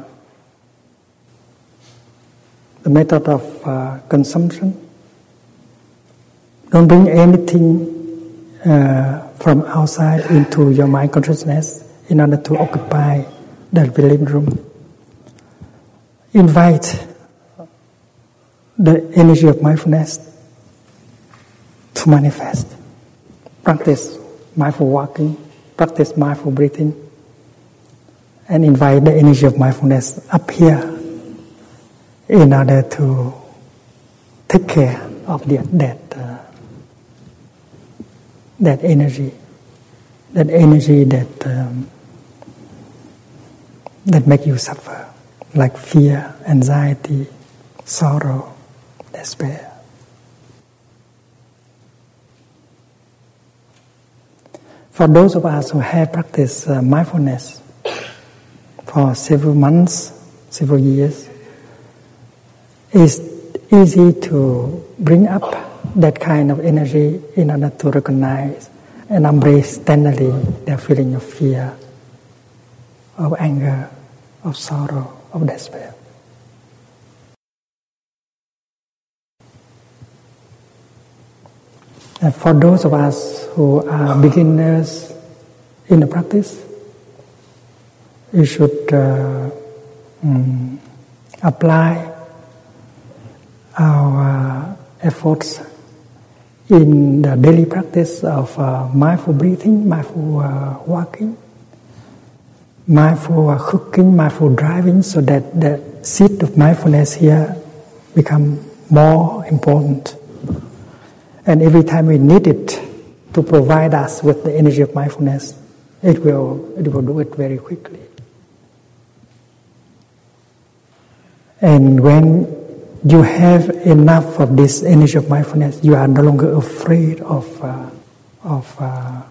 Speaker 2: the method of uh, consumption. Don't bring anything uh, from outside into your mind consciousness in order to occupy the living room. Invite the energy of mindfulness to manifest. Practice mindful walking, practice mindful breathing, and invite the energy of mindfulness up here in order to take care of the, that uh, that energy, that energy that um, that make you suffer, like fear, anxiety, sorrow, despair. For those of us who have practiced uh, mindfulness for several months, several years, it's easy to bring up that kind of energy in order to recognize and embrace tenderly the feeling of fear, of anger, of sorrow, of despair. And for those of us who are beginners in the practice, you should uh, um, apply our efforts in the daily practice of uh, mindful breathing, mindful uh, walking, mindful cooking, mindful driving, so that the seed of mindfulness here become more important. And every time we need it to provide us with the energy of mindfulness, it will, it will do it very quickly. And when you have enough of this energy of mindfulness, you are no longer afraid of, uh, of, uh,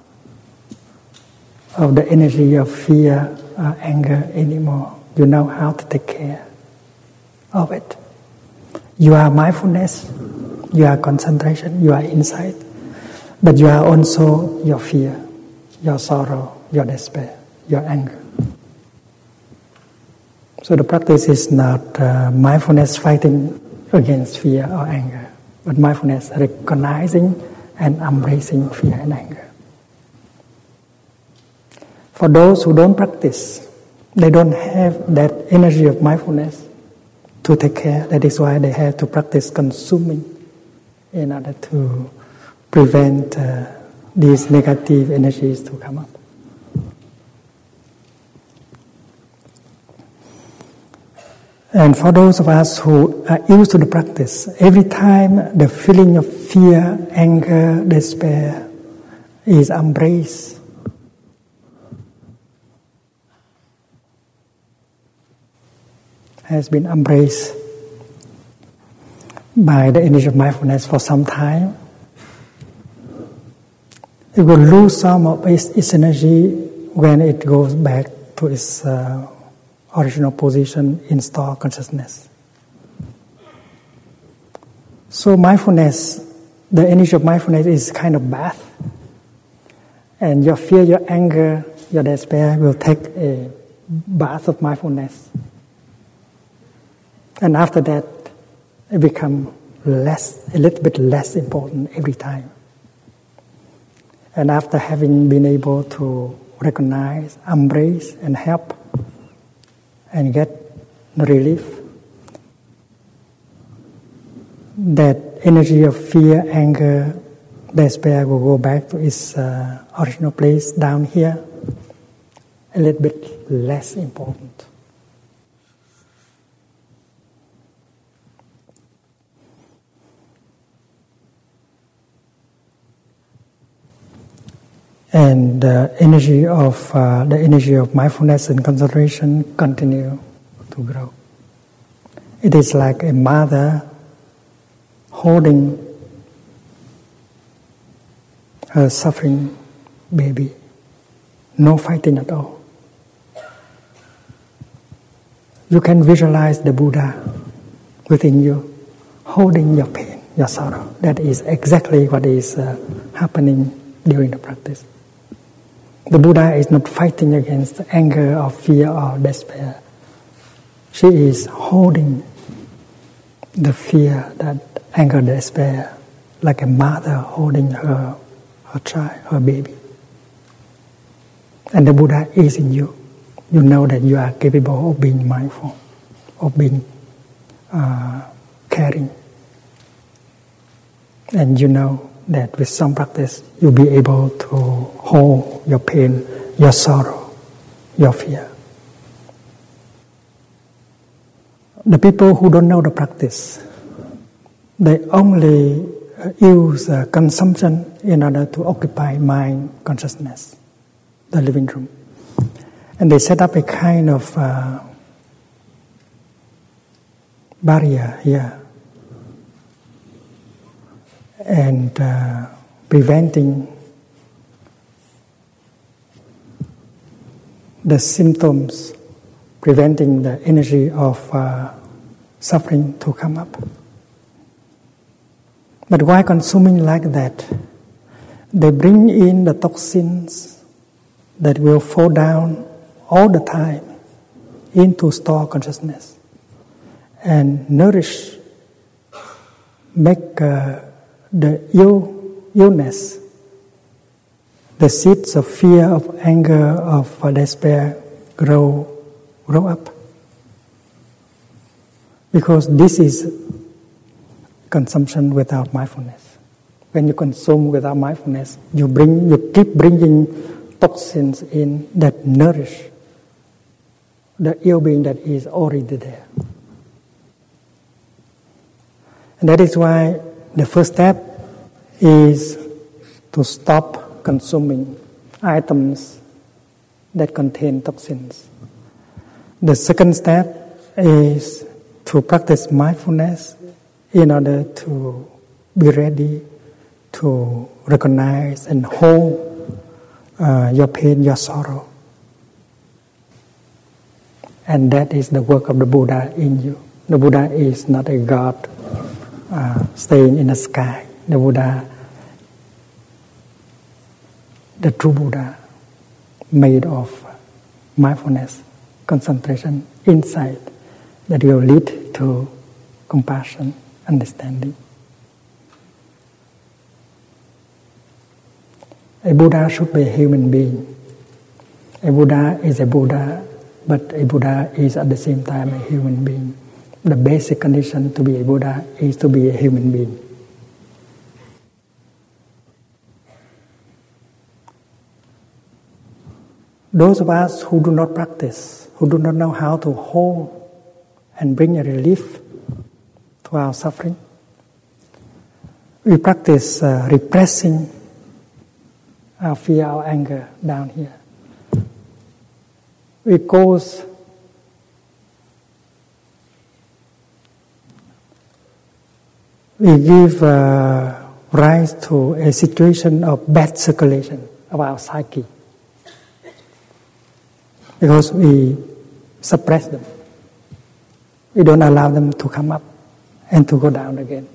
Speaker 2: of the energy of fear, uh, anger anymore. You know how to take care of it. You are mindfulness, you are concentration, you are insight, but you are also your fear, your sorrow, your despair, your anger. So the practice is not uh, mindfulness fighting against fear or anger, but mindfulness recognizing and embracing fear and anger. For those who don't practice, they don't have that energy of mindfulness to take care. That is why they have to practice consuming in order to prevent uh, these negative energies to come up. And for those of us who are used to the practice, every time the feeling of fear, anger, despair is embraced, has been embraced by the energy of mindfulness for some time, it will lose some of its, its energy when it goes back to its uh, original position in store consciousness. So mindfulness, the energy of mindfulness is kind of bath. And your fear, your anger, your despair will take a bath of mindfulness. And after that, it become less, a little bit less important every time. And after having been able to recognize, embrace, and help and get relief. That energy of fear, anger, despair will go back to its uh, original place down here, a little bit less important. And the energy of uh, the energy of mindfulness and concentration continue to grow. It is like a mother holding her suffering baby, no fighting at all. You can visualize the Buddha within you, holding your pain, your sorrow. That is exactly what is uh, happening during the practice. The Buddha is not fighting against anger or fear or despair. She is holding the fear, that anger, despair, like a mother holding her, her child, her baby. And the Buddha is in you. You know that you are capable of being mindful, of being uh, caring. And you know that with some practice you'll be able to hold your pain, your sorrow, your fear. The people who don't know the practice, they only uh, use uh, consumption in order to occupy mind consciousness, the living room. And they set up a kind of uh, barrier here and uh, preventing the symptoms, preventing the energy of uh, suffering to come up. But why consuming like that? They bring in the toxins that will fall down all the time into store consciousness and nourish, make uh, the ill, illness, the seeds of fear, of anger, of despair grow, grow up. Because this is consumption without mindfulness. When you consume without mindfulness, you bring, you keep bringing toxins in that nourish the ill being that is already there. And that is why the first step is to stop consuming items that contain toxins. The second step is to practice mindfulness in order to be ready to recognize and hold uh, your pain, your sorrow. And that is the work of the Buddha in you. The Buddha is not a God uh, staying in the sky. The Buddha, the true Buddha, made of mindfulness, concentration, insight that will lead to compassion, understanding. A Buddha should be a human being. A Buddha is a Buddha, but a Buddha is at the same time a human being. The basic condition to be a Buddha is to be a human being. Those of us who do not practice, who do not know how to hold and bring a relief to our suffering, we practice uh, repressing our fear, our anger down here. We goes we give uh, rise to a situation of bad circulation of our psyche because we suppress them. We don't allow them to come up and to go down again.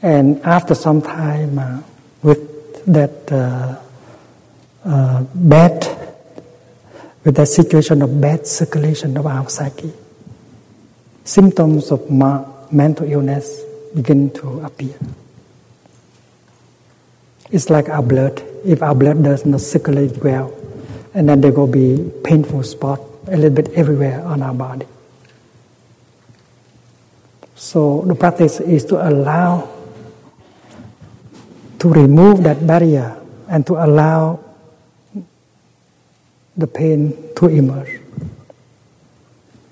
Speaker 2: And after some time, uh, with that uh, uh, bad, with that situation of bad circulation of our psyche, symptoms of ma- mental illness begin to appear. It's like our blood. If our blood does not circulate well, and then there will be painful spot a little bit everywhere on our body. So the practice is to allow to remove that barrier and to allow the pain to emerge.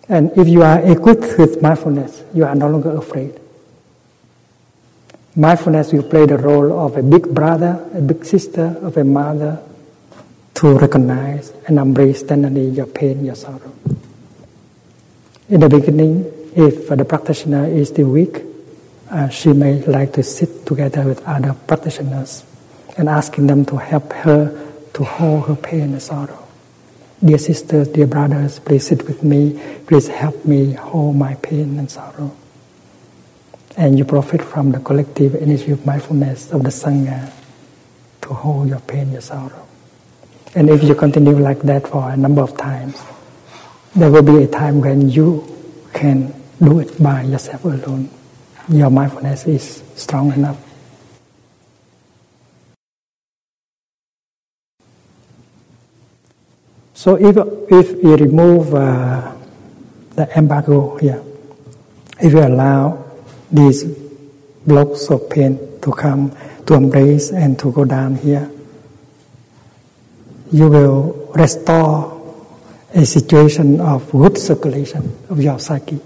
Speaker 2: And if you are equipped with mindfulness, you are no longer afraid. Mindfulness will play the role of a big brother, a big sister, of a mother to recognize and embrace tenderly your pain, your sorrow. In the beginning, if the practitioner is still weak, uh, she may like to sit together with other practitioners and asking them to help her to hold her pain and sorrow. Dear sisters, dear brothers, please sit with me. Please help me hold my pain and sorrow. And you profit from the collective energy of mindfulness of the Sangha to hold your pain, your sorrow. And if you continue like that for a number of times, there will be a time when you can do it by yourself alone your mindfulness is strong enough. So if, if we remove uh, the embargo here, if you allow these blocks of pain to come, to embrace and to go down here, you will restore a situation of good circulation of your psyche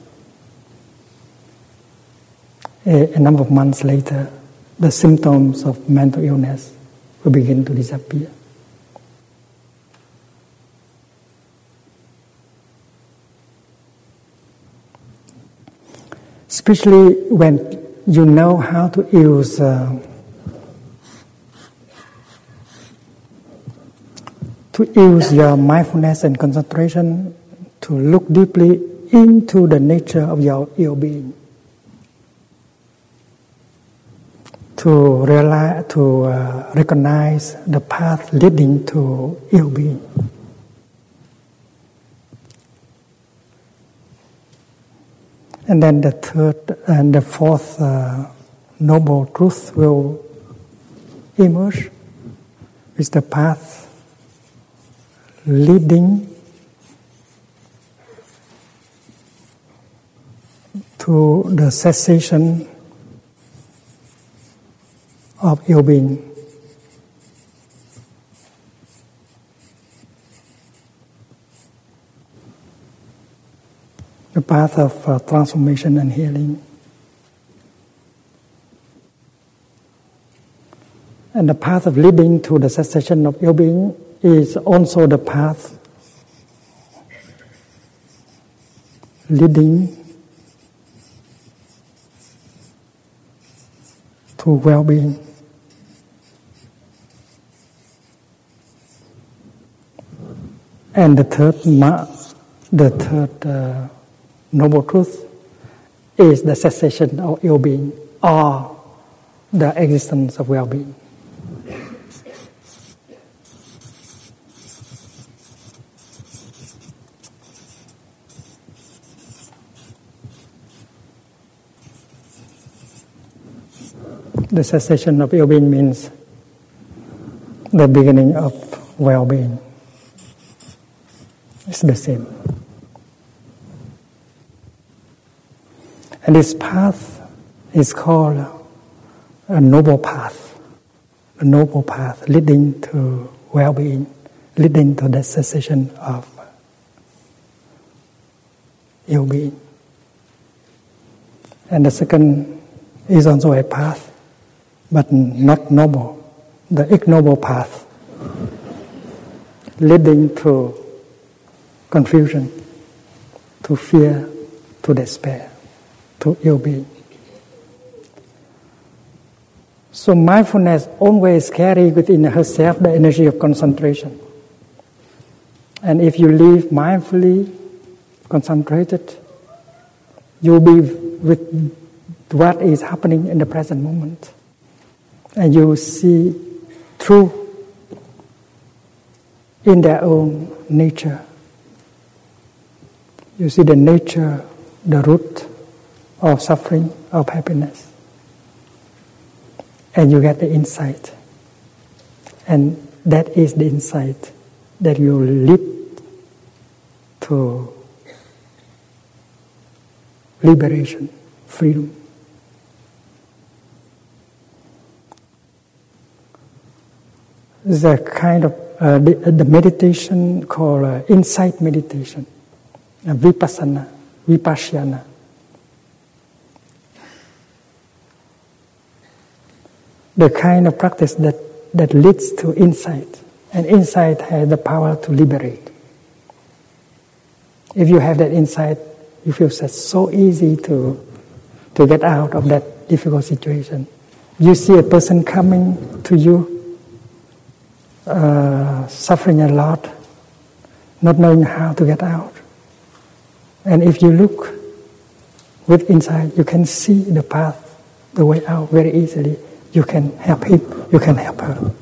Speaker 2: a, a number of months later, the symptoms of mental illness will begin to disappear. Especially when you know how to use uh, to use your mindfulness and concentration to look deeply into the nature of your ill being. to realize, to uh, recognize the path leading to ill being. And then the third and the fourth uh, noble truth will emerge is the path leading to the cessation of ill being. The path of uh, transformation and healing. And the path of leading to the cessation of ill being is also the path leading to well being. And the third, the third uh, noble truth is the cessation of ill being or the existence of well being. The cessation of ill being means the beginning of well being. It's the same. And this path is called a noble path, a noble path leading to well being, leading to the cessation of ill being. And the second is also a path, but not noble, the ignoble path, leading to confusion, to fear, to despair, to ill being. So mindfulness always carry within herself the energy of concentration. And if you live mindfully, concentrated, you'll be with what is happening in the present moment. And you'll see truth in their own nature you see the nature, the root of suffering, of happiness. And you get the insight. And that is the insight that you lead to liberation, freedom. A kind of uh, the, the, meditation called uh, insight meditation vipassana, vipassana. The kind of practice that, that leads to insight, and insight has the power to liberate. If you have that insight, you feel so easy to, to get out of that difficult situation. You see a person coming to you, uh, suffering a lot, not knowing how to get out. And if you look with insight, you can see the path, the way out very easily. You can help him, you can help her.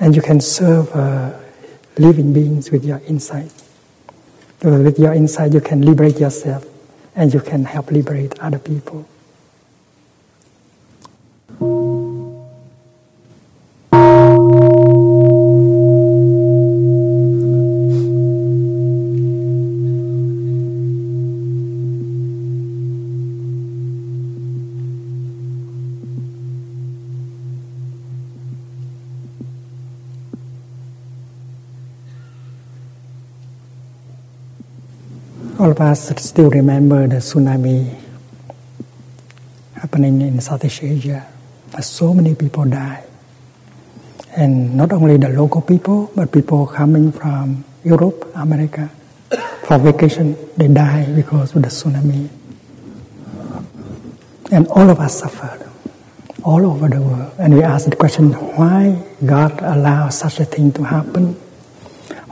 Speaker 2: And you can serve uh, living beings with your insight. With your insight, you can liberate yourself and you can help liberate other people. All of us still remember the tsunami happening in Southeast Asia. So many people died. And not only the local people, but people coming from Europe, America, for vacation, they die because of the tsunami. And all of us suffered, all over the world. And we ask the question, why God allowed such a thing to happen?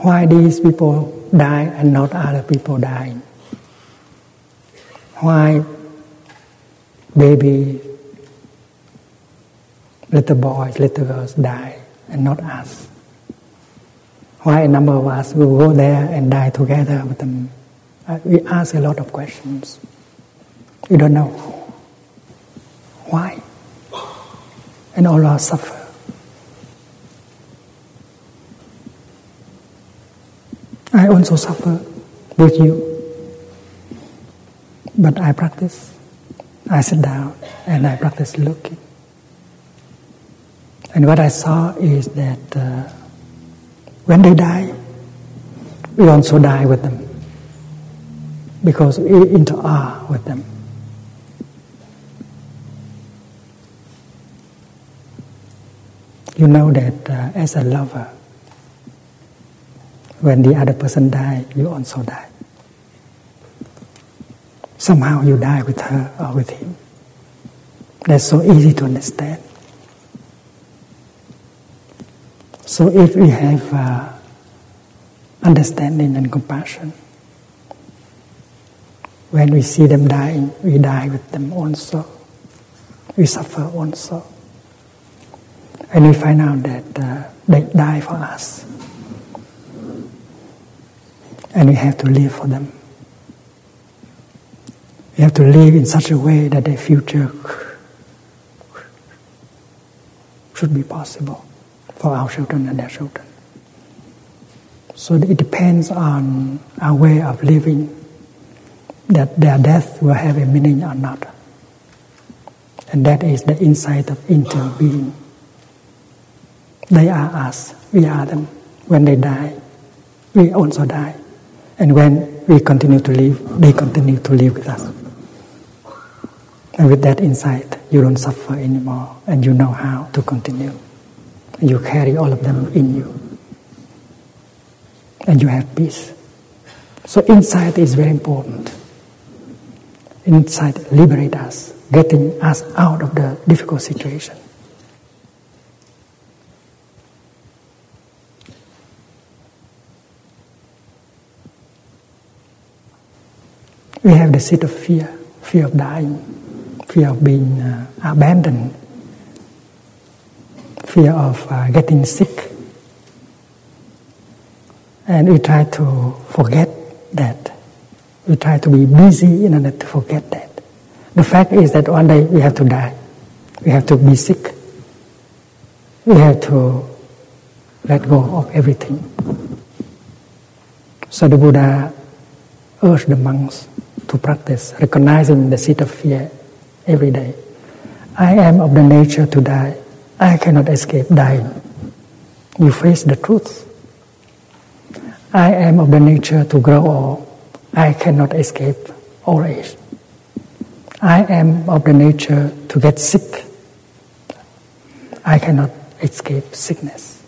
Speaker 2: Why these people die and not other people dying? Why baby, little boys, little girls die and not us? Why a number of us will go there and die together with them? Uh, we ask a lot of questions. We don't know why. And all our suffer. I also suffer with you. But I practice. I sit down and I practice looking. And what I saw is that uh, When they die, we also die with them because we interact with them. You know that uh, as a lover, when the other person die, you also die. Somehow you die with her or with him. That's so easy to understand. So if we have uh, understanding and compassion, when we see them dying, we die with them also. We suffer also. And we find out that uh, they die for us. And we have to live for them. We have to live in such a way that their future should be possible for our children and their children. So it depends on our way of living that their death will have a meaning or not. And that is the insight of interbeing. They are us, we are them. When they die, we also die. And when we continue to live, they continue to live with us. And with that insight, you don't suffer anymore and you know how to continue. You carry all of them in you. And you have peace. So insight is very important. Insight liberates us, getting us out of the difficult situation. We have the seed of fear, fear of dying, fear of being uh, abandoned, fear of uh, getting sick. And we try to forget that. We try to be busy in order to forget that. The fact is that one day we have to die. We have to be sick. We have to let go of everything. So the Buddha urged the monks to practice recognizing the seed of fear every day. I am of the nature to die. I cannot escape dying. You face the truth. I am of the nature to grow old. I cannot escape old age. I am of the nature to get sick. I cannot escape sickness.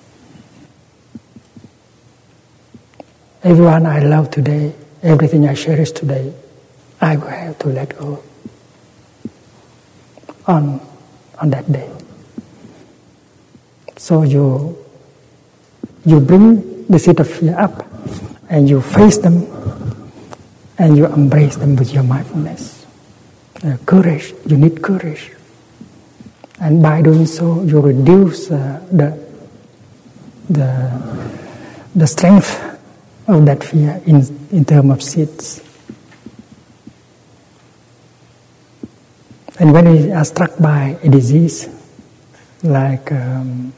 Speaker 2: Everyone I love today, everything I cherish today, I will have to let go on, on that day. So you, you bring the seed of fear up and you face them and you embrace them with your mindfulness. Uh, courage, you need courage. And by doing so, you reduce uh, the, the, the strength of that fear in, in terms of seeds. And when we are struck by a disease like um,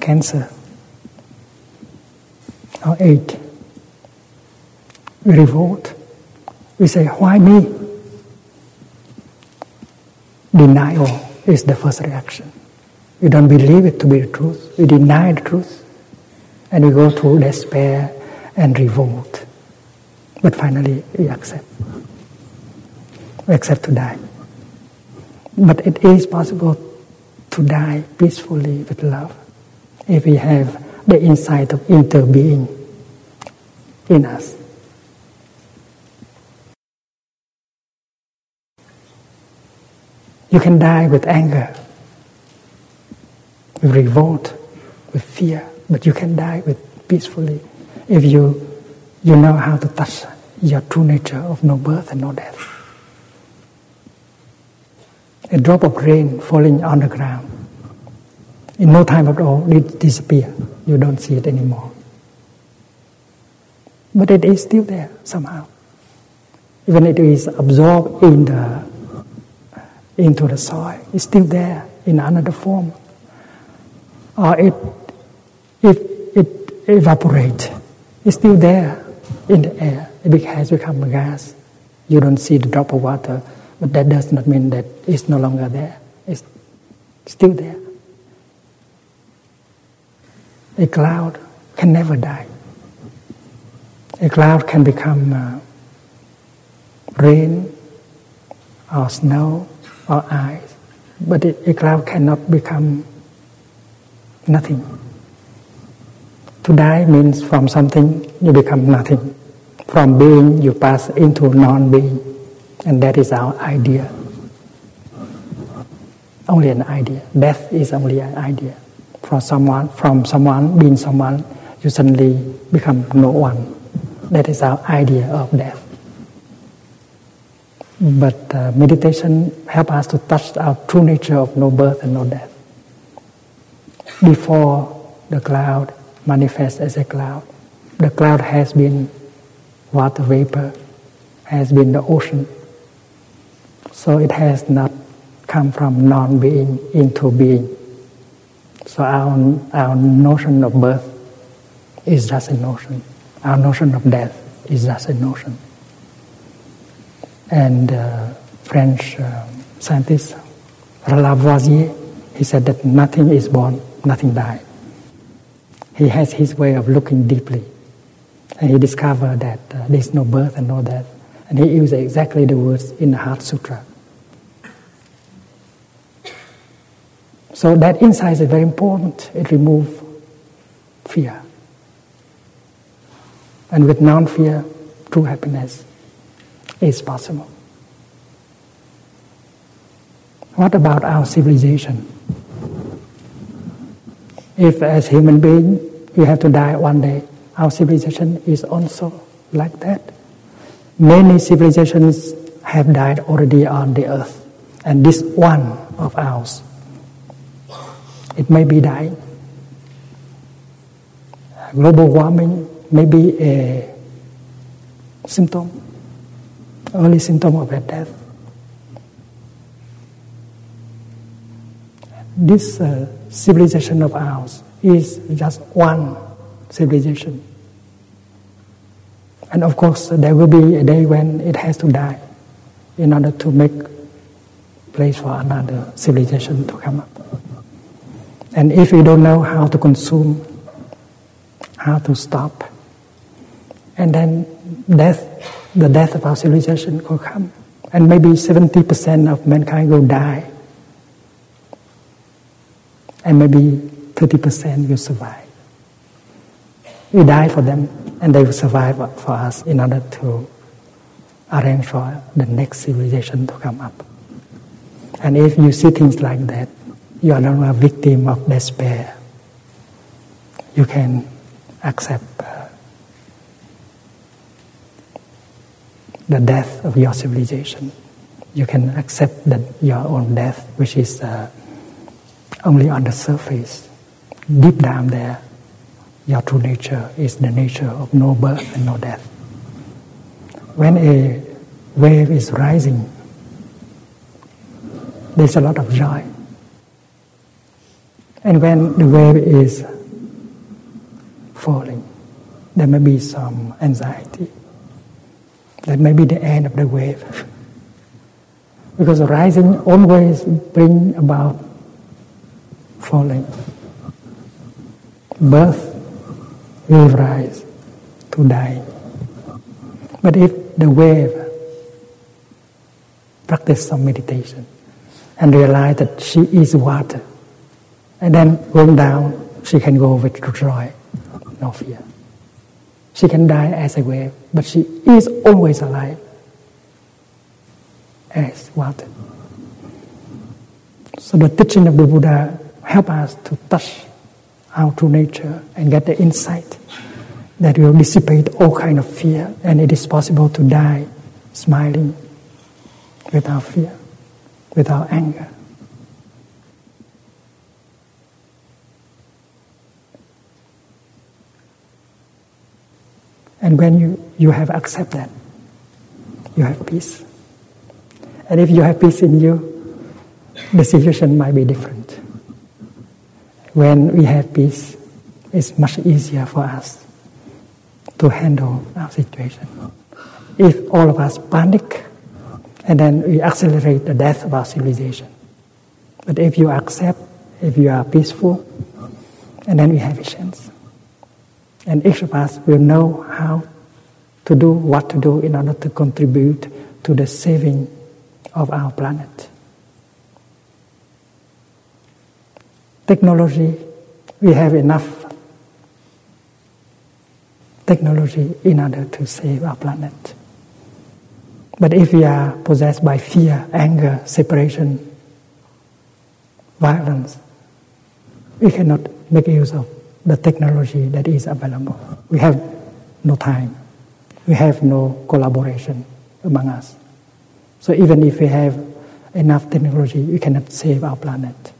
Speaker 2: cancer or AIDS, we revolt. We say, Why me? Denial is the first reaction. We don't believe it to be the truth. We deny the truth. And we go through despair and revolt. But finally, we accept except to die. But it is possible to die peacefully with love if we have the insight of interbeing in us. You can die with anger, with revolt, with fear, but you can die with peacefully if you you know how to touch your true nature of no birth and no death a drop of rain falling on the ground. In no time at all, it disappears. You don't see it anymore. But it is still there somehow. Even it is absorbed in the, into the soil, it's still there in another form. Or it, it, it evaporates. It's still there in the air. It has become a gas. You don't see the drop of water but that does not mean that it's no longer there. It's still there. A cloud can never die. A cloud can become uh, rain or snow or ice, but a cloud cannot become nothing. To die means from something you become nothing. From being you pass into non being. And that is our idea. Only an idea. Death is only an idea. For someone, from someone, being someone, you suddenly become no one. That is our idea of death. But uh, meditation helps us to touch our true nature of no birth and no death. Before the cloud manifests as a cloud, the cloud has been water vapor, has been the ocean. So it has not come from non-being into being. So our, our notion of birth is just a notion. Our notion of death is just a notion. And uh, French uh, scientist Lavoisier, he said that nothing is born, nothing dies. He has his way of looking deeply. And he discovered that uh, there's no birth and no death. And he used exactly the words in the Heart Sutra. So that insight is very important. It removes fear. And with non fear, true happiness is possible. What about our civilization? If, as human being, we have to die one day, our civilization is also like that. Many civilizations have died already on the earth, and this one of ours, it may be dying. Global warming may be a symptom, early symptom of a death. This uh, civilization of ours is just one civilization. And of course, there will be a day when it has to die in order to make place for another civilization to come up. And if we don't know how to consume, how to stop, and then death, the death of our civilization will come. And maybe 70% of mankind will die. And maybe 30% will survive. We die for them, and they will survive for us in order to arrange for the next civilization to come up. And if you see things like that, you are not a victim of despair. You can accept uh, the death of your civilization. You can accept that your own death, which is uh, only on the surface. Deep down there, your true nature is the nature of no birth and no death. When a wave is rising, there's a lot of joy. And when the wave is falling, there may be some anxiety. That may be the end of the wave. Because rising always bring about falling. Birth will rise to die. But if the wave practice some meditation and realize that she is water, and then going down, she can go with joy, no fear. She can die as a wave, but she is always alive as water. So the teaching of the Buddha help us to touch our to nature and get the insight that will dissipate all kind of fear and it is possible to die smiling without fear, without anger. And when you, you have accept that, you have peace. And if you have peace in you, the situation might be different. When we have peace, it's much easier for us to handle our situation. If all of us panic, and then we accelerate the death of our civilization. But if you accept, if you are peaceful, And then we have a chance. And each of us will know how to do what to do in order to contribute to the saving of our planet. Technology, we have enough technology in order to save our planet. But if we are possessed by fear, anger, separation, violence, we cannot make use of the technology that is available. We have no time. We have no collaboration among us. So even if we have enough technology, we cannot save our planet.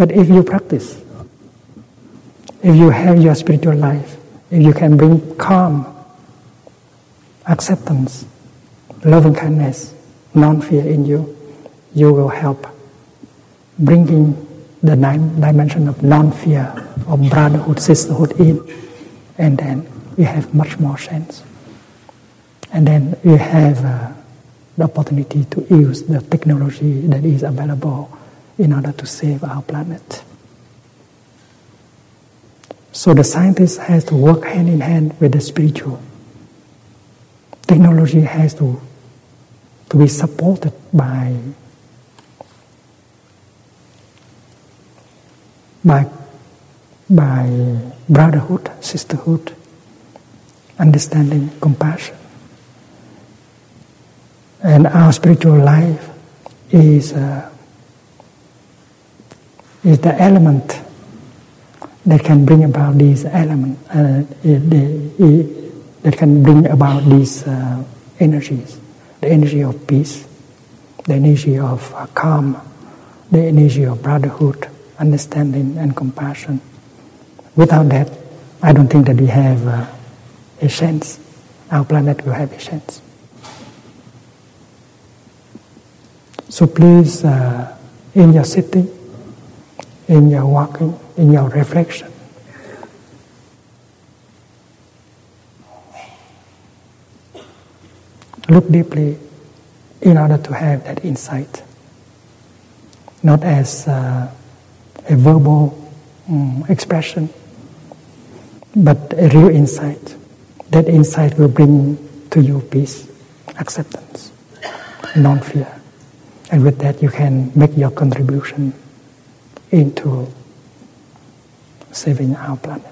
Speaker 2: But if you practice, if you have your spiritual life, if you can bring calm, acceptance, loving kindness, non-fear in you, you will help bringing the nine dimension of non-fear, of brotherhood, sisterhood in, and then we have much more sense. And then we have uh, the opportunity to use the technology that is available in order to save our planet. So the scientist has to work hand in hand with the spiritual. Technology has to, to be supported by, by, by brotherhood, sisterhood, understanding, compassion. And our spiritual life is, uh, is the element that can bring about these elements, uh, that can bring about these uh, energies, the energy of peace, the energy of uh, calm, the energy of brotherhood, understanding, and compassion. Without that, I don't think that we have uh, a chance. Our planet will have a chance. So please, uh, in your sitting, in your walking, in your reflection. Look deeply in order to have that insight, not as uh, a verbal um, expression, but a real insight. That insight will bring to you peace, acceptance, non fear. And with that, you can make your contribution into saving our planet.